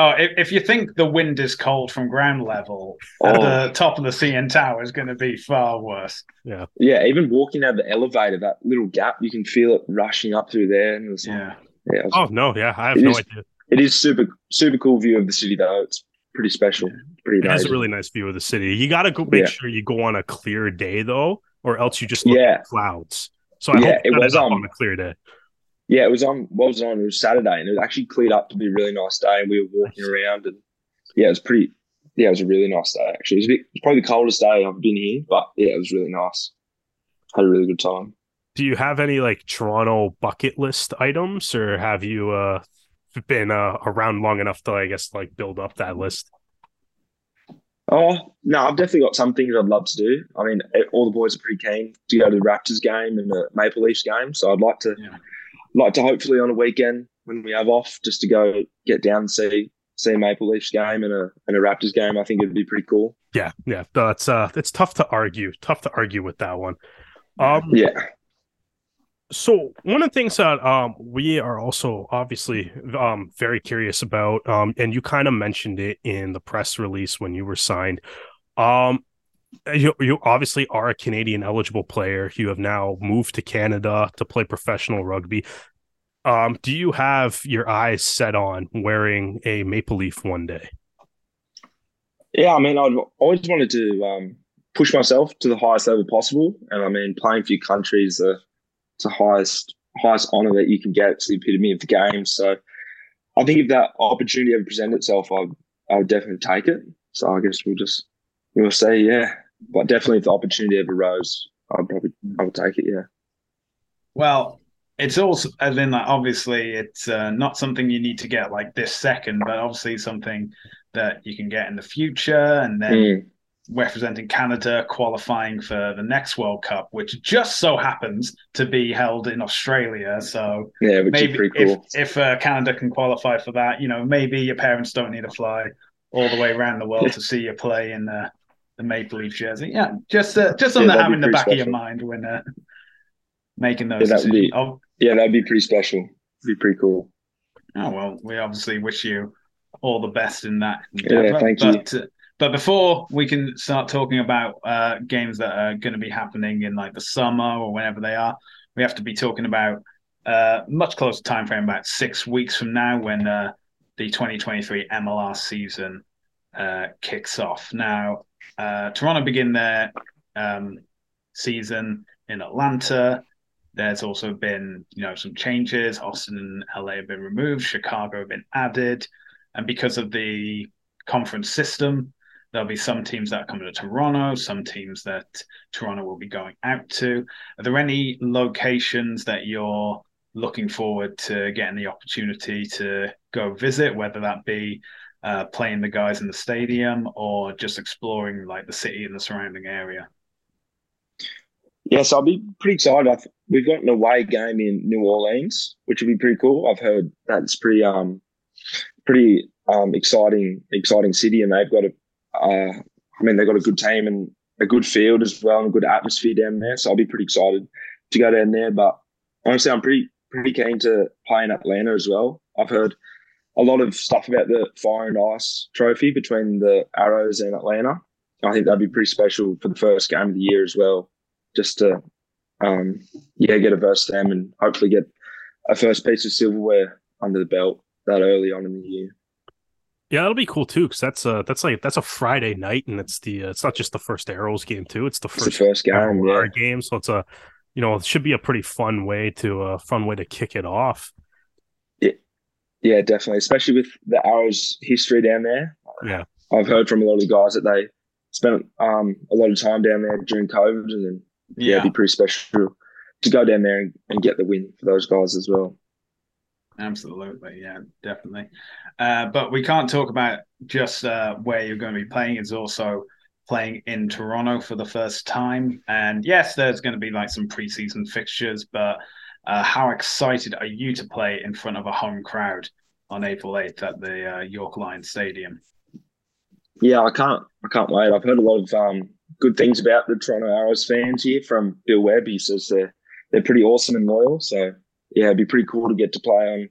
Oh, if, if you think the wind is cold from ground level, Oh, the top of the CN Tower is going to be far worse. yeah. Yeah. Even walking out the elevator, that little gap, you can feel it rushing up through there, and it was, Yeah. yeah, it was- Oh no, yeah, I have no is- idea. it is super super cool view of the city though. It's pretty special. Pretty It has a really nice view of the city. You got to go make Yeah. sure you go on a clear day though, or else you just look Yeah. at clouds. So I Yeah, hope it it was, was up um, on a clear day. Yeah, it was on. What was it on? It was Saturday, and it was actually cleared up to be a really nice day. And we were walking around, and yeah, it was pretty. Yeah, it was a really nice day. Actually, it was a bit, it's probably the coldest day I've been here, but yeah, it was really nice. Had a really good time. Do you have any like Toronto bucket list items, or have you uh been uh, around long enough to I guess like build up that list? Oh no, I've definitely got some things I'd love to do. I mean, all the boys are pretty keen to go to the Raptors game and the Maple Leafs game, so I'd like to, Yeah. Like to hopefully on a weekend when we have off, just to go get down and see see a Maple Leafs game and a and a Raptors game. I think it'd be pretty cool. Yeah, yeah. That's uh it's tough to argue. Tough to argue with that one. Um Yeah. so one of the things that um we are also obviously um very curious about um and you kind of mentioned it in the press release when you were signed um you, you obviously are a Canadian eligible player you have now moved to Canada to play professional rugby um do you have your eyes set on wearing a maple leaf one day Yeah, I mean, I've always wanted to um, push myself to the highest level possible, and I mean, playing for your country is the, the highest highest honor that you can get. It's the epitome of the game. So, I think if that opportunity ever presented itself, I I would definitely take it. So I guess we'll just we'll say yeah, but definitely if the opportunity ever rose, I'd probably I would take it. Yeah. Well, it's also as in like obviously it's uh, not something you need to get like this second, but obviously something that you can get in the future, and then Mm. representing Canada qualifying for the next World Cup, which just so happens to be held in Australia. So yeah, maybe cool. if, if uh, Canada can qualify for that, you know, maybe your parents don't need to fly all the way around the world to see you play in the, the Maple Leaf jersey. Yeah, just uh, just on yeah, the having the back special. of your mind when uh, making those yeah, decisions. Be, oh, yeah, that'd be pretty special. Be pretty cool. Oh well, we obviously wish you all the best in that. Endeavor. Yeah, thank but, you. Uh, but before we can start talking about uh, games that are going to be happening in like the summer or whenever they are, we have to be talking about uh, much closer time frame, about six weeks from now, when uh, the 2023 MLR season uh, kicks off. Now, uh, Toronto begin their um, season in Atlanta. There's also been, you know, some changes. Austin and LA have been removed. Chicago have been added, and because of the conference system, There'll be some teams that are coming to Toronto, some teams that Toronto will be going out to. Are there any locations that you're looking forward to getting the opportunity to go visit, whether that be uh, playing the guys in the stadium or just exploring like the city and the surrounding area? Yes, I'll be pretty excited. we've got an away game in New Orleans, which would be pretty cool. I've heard that's pretty um pretty um exciting exciting city, and they've got a uh, I mean, they've got a good team and a good field as well and a good atmosphere down there. So I'll be pretty excited to go down there. But honestly, I'm pretty pretty keen to play in Atlanta as well. I've heard a lot of stuff about the Fire and Ice Trophy between the Arrows and Atlanta. I think that'd be pretty special for the first game of the year as well, just to um, yeah get a verse them and hopefully get a first piece of silverware under the belt that early on in the year. Yeah, that'll be cool too, because that's a that's like that's a Friday night, and it's the uh, it's not just the first Arrows game too; it's the first, it's the first game, yeah. game. So it's a you know it should be a pretty fun way to a uh, fun way to kick it off. Yeah, definitely, especially with the Arrows history down there. Yeah, I've heard from a lot of guys that they spent um, a lot of time down there during COVID, and yeah, yeah it'd be pretty special to go down there and, and get the win for those guys as well. Absolutely, yeah, definitely. Uh, but we can't talk about just uh, where you're going to be playing. It's also playing in Toronto for the first time. And yes, there's going to be like some preseason fixtures, but uh, how excited are you to play in front of a home crowd on April 8th at the uh, York Lions Stadium? Yeah, I can't. I can't wait. I've heard a lot of um, good things about the Toronto Arrows fans here from Bill Webb. He says they're they're pretty awesome and loyal. So yeah, it'd be pretty cool to get to play on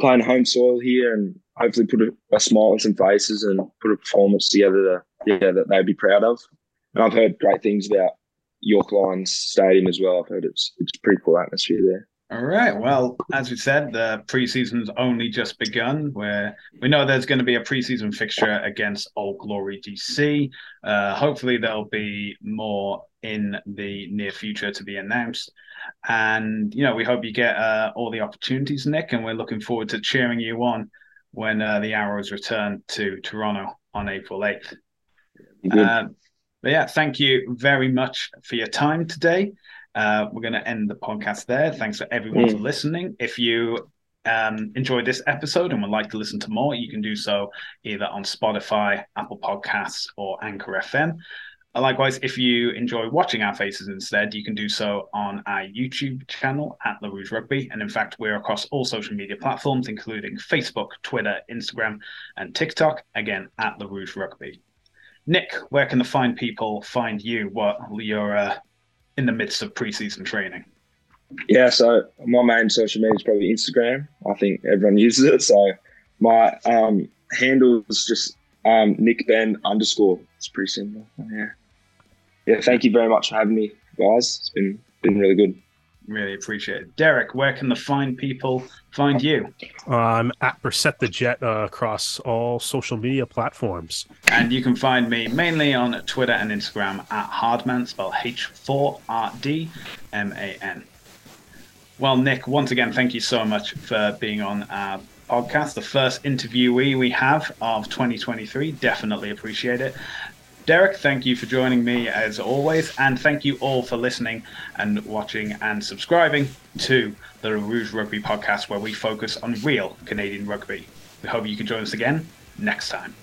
play on home soil here and hopefully put a, a, smile on some faces and put a performance together to, yeah, that they'd be proud of. And I've heard great things about York Lions Stadium as well. I've heard it's it's a pretty cool atmosphere there. All right. Well, as we said, the preseason's only just begun. Where we know there's going to be a preseason fixture against Old Glory DC. Uh, hopefully, there'll be more in the near future to be announced. And you know, we hope you get uh, all the opportunities, Nick, and we're looking forward to cheering you on when uh, the Arrows return to Toronto on April eighth. Uh, but yeah, thank you very much for your time today. Uh, we're going to end the podcast there. Thanks for everyone mm. for listening. If you um, enjoyed this episode and would like to listen to more, you can do so either on Spotify, Apple Podcasts, or Anchor FM. Likewise, if you enjoy watching our faces instead, you can do so on our YouTube channel at La Rouge Rugby. And in fact, we're across all social media platforms, including Facebook, Twitter, Instagram, and TikTok, again at La Rouge Rugby. Nick, where can the fine people find you while you're uh, in the midst of preseason training? Yeah, so my main social media is probably Instagram. I think everyone uses it. So my um, handle is just um, Nick Ben underscore. It's pretty simple. Yeah. Yeah, thank you very much for having me, guys. It's been been really good. Really appreciate it. Derek, where can the fine people find you? I'm at Brissett the Jet uh, across all social media platforms. And you can find me mainly on Twitter and Instagram at Hardman, spelled H4RDMAN. Well, Nick, once again, thank you so much for being on our podcast, the first interviewee we have of 2023. Definitely appreciate it. Derek, thank you for joining me as always, and thank you all for listening and watching and subscribing to the Rouge Rugby podcast, where we focus on real Canadian rugby. We hope you can join us again next time.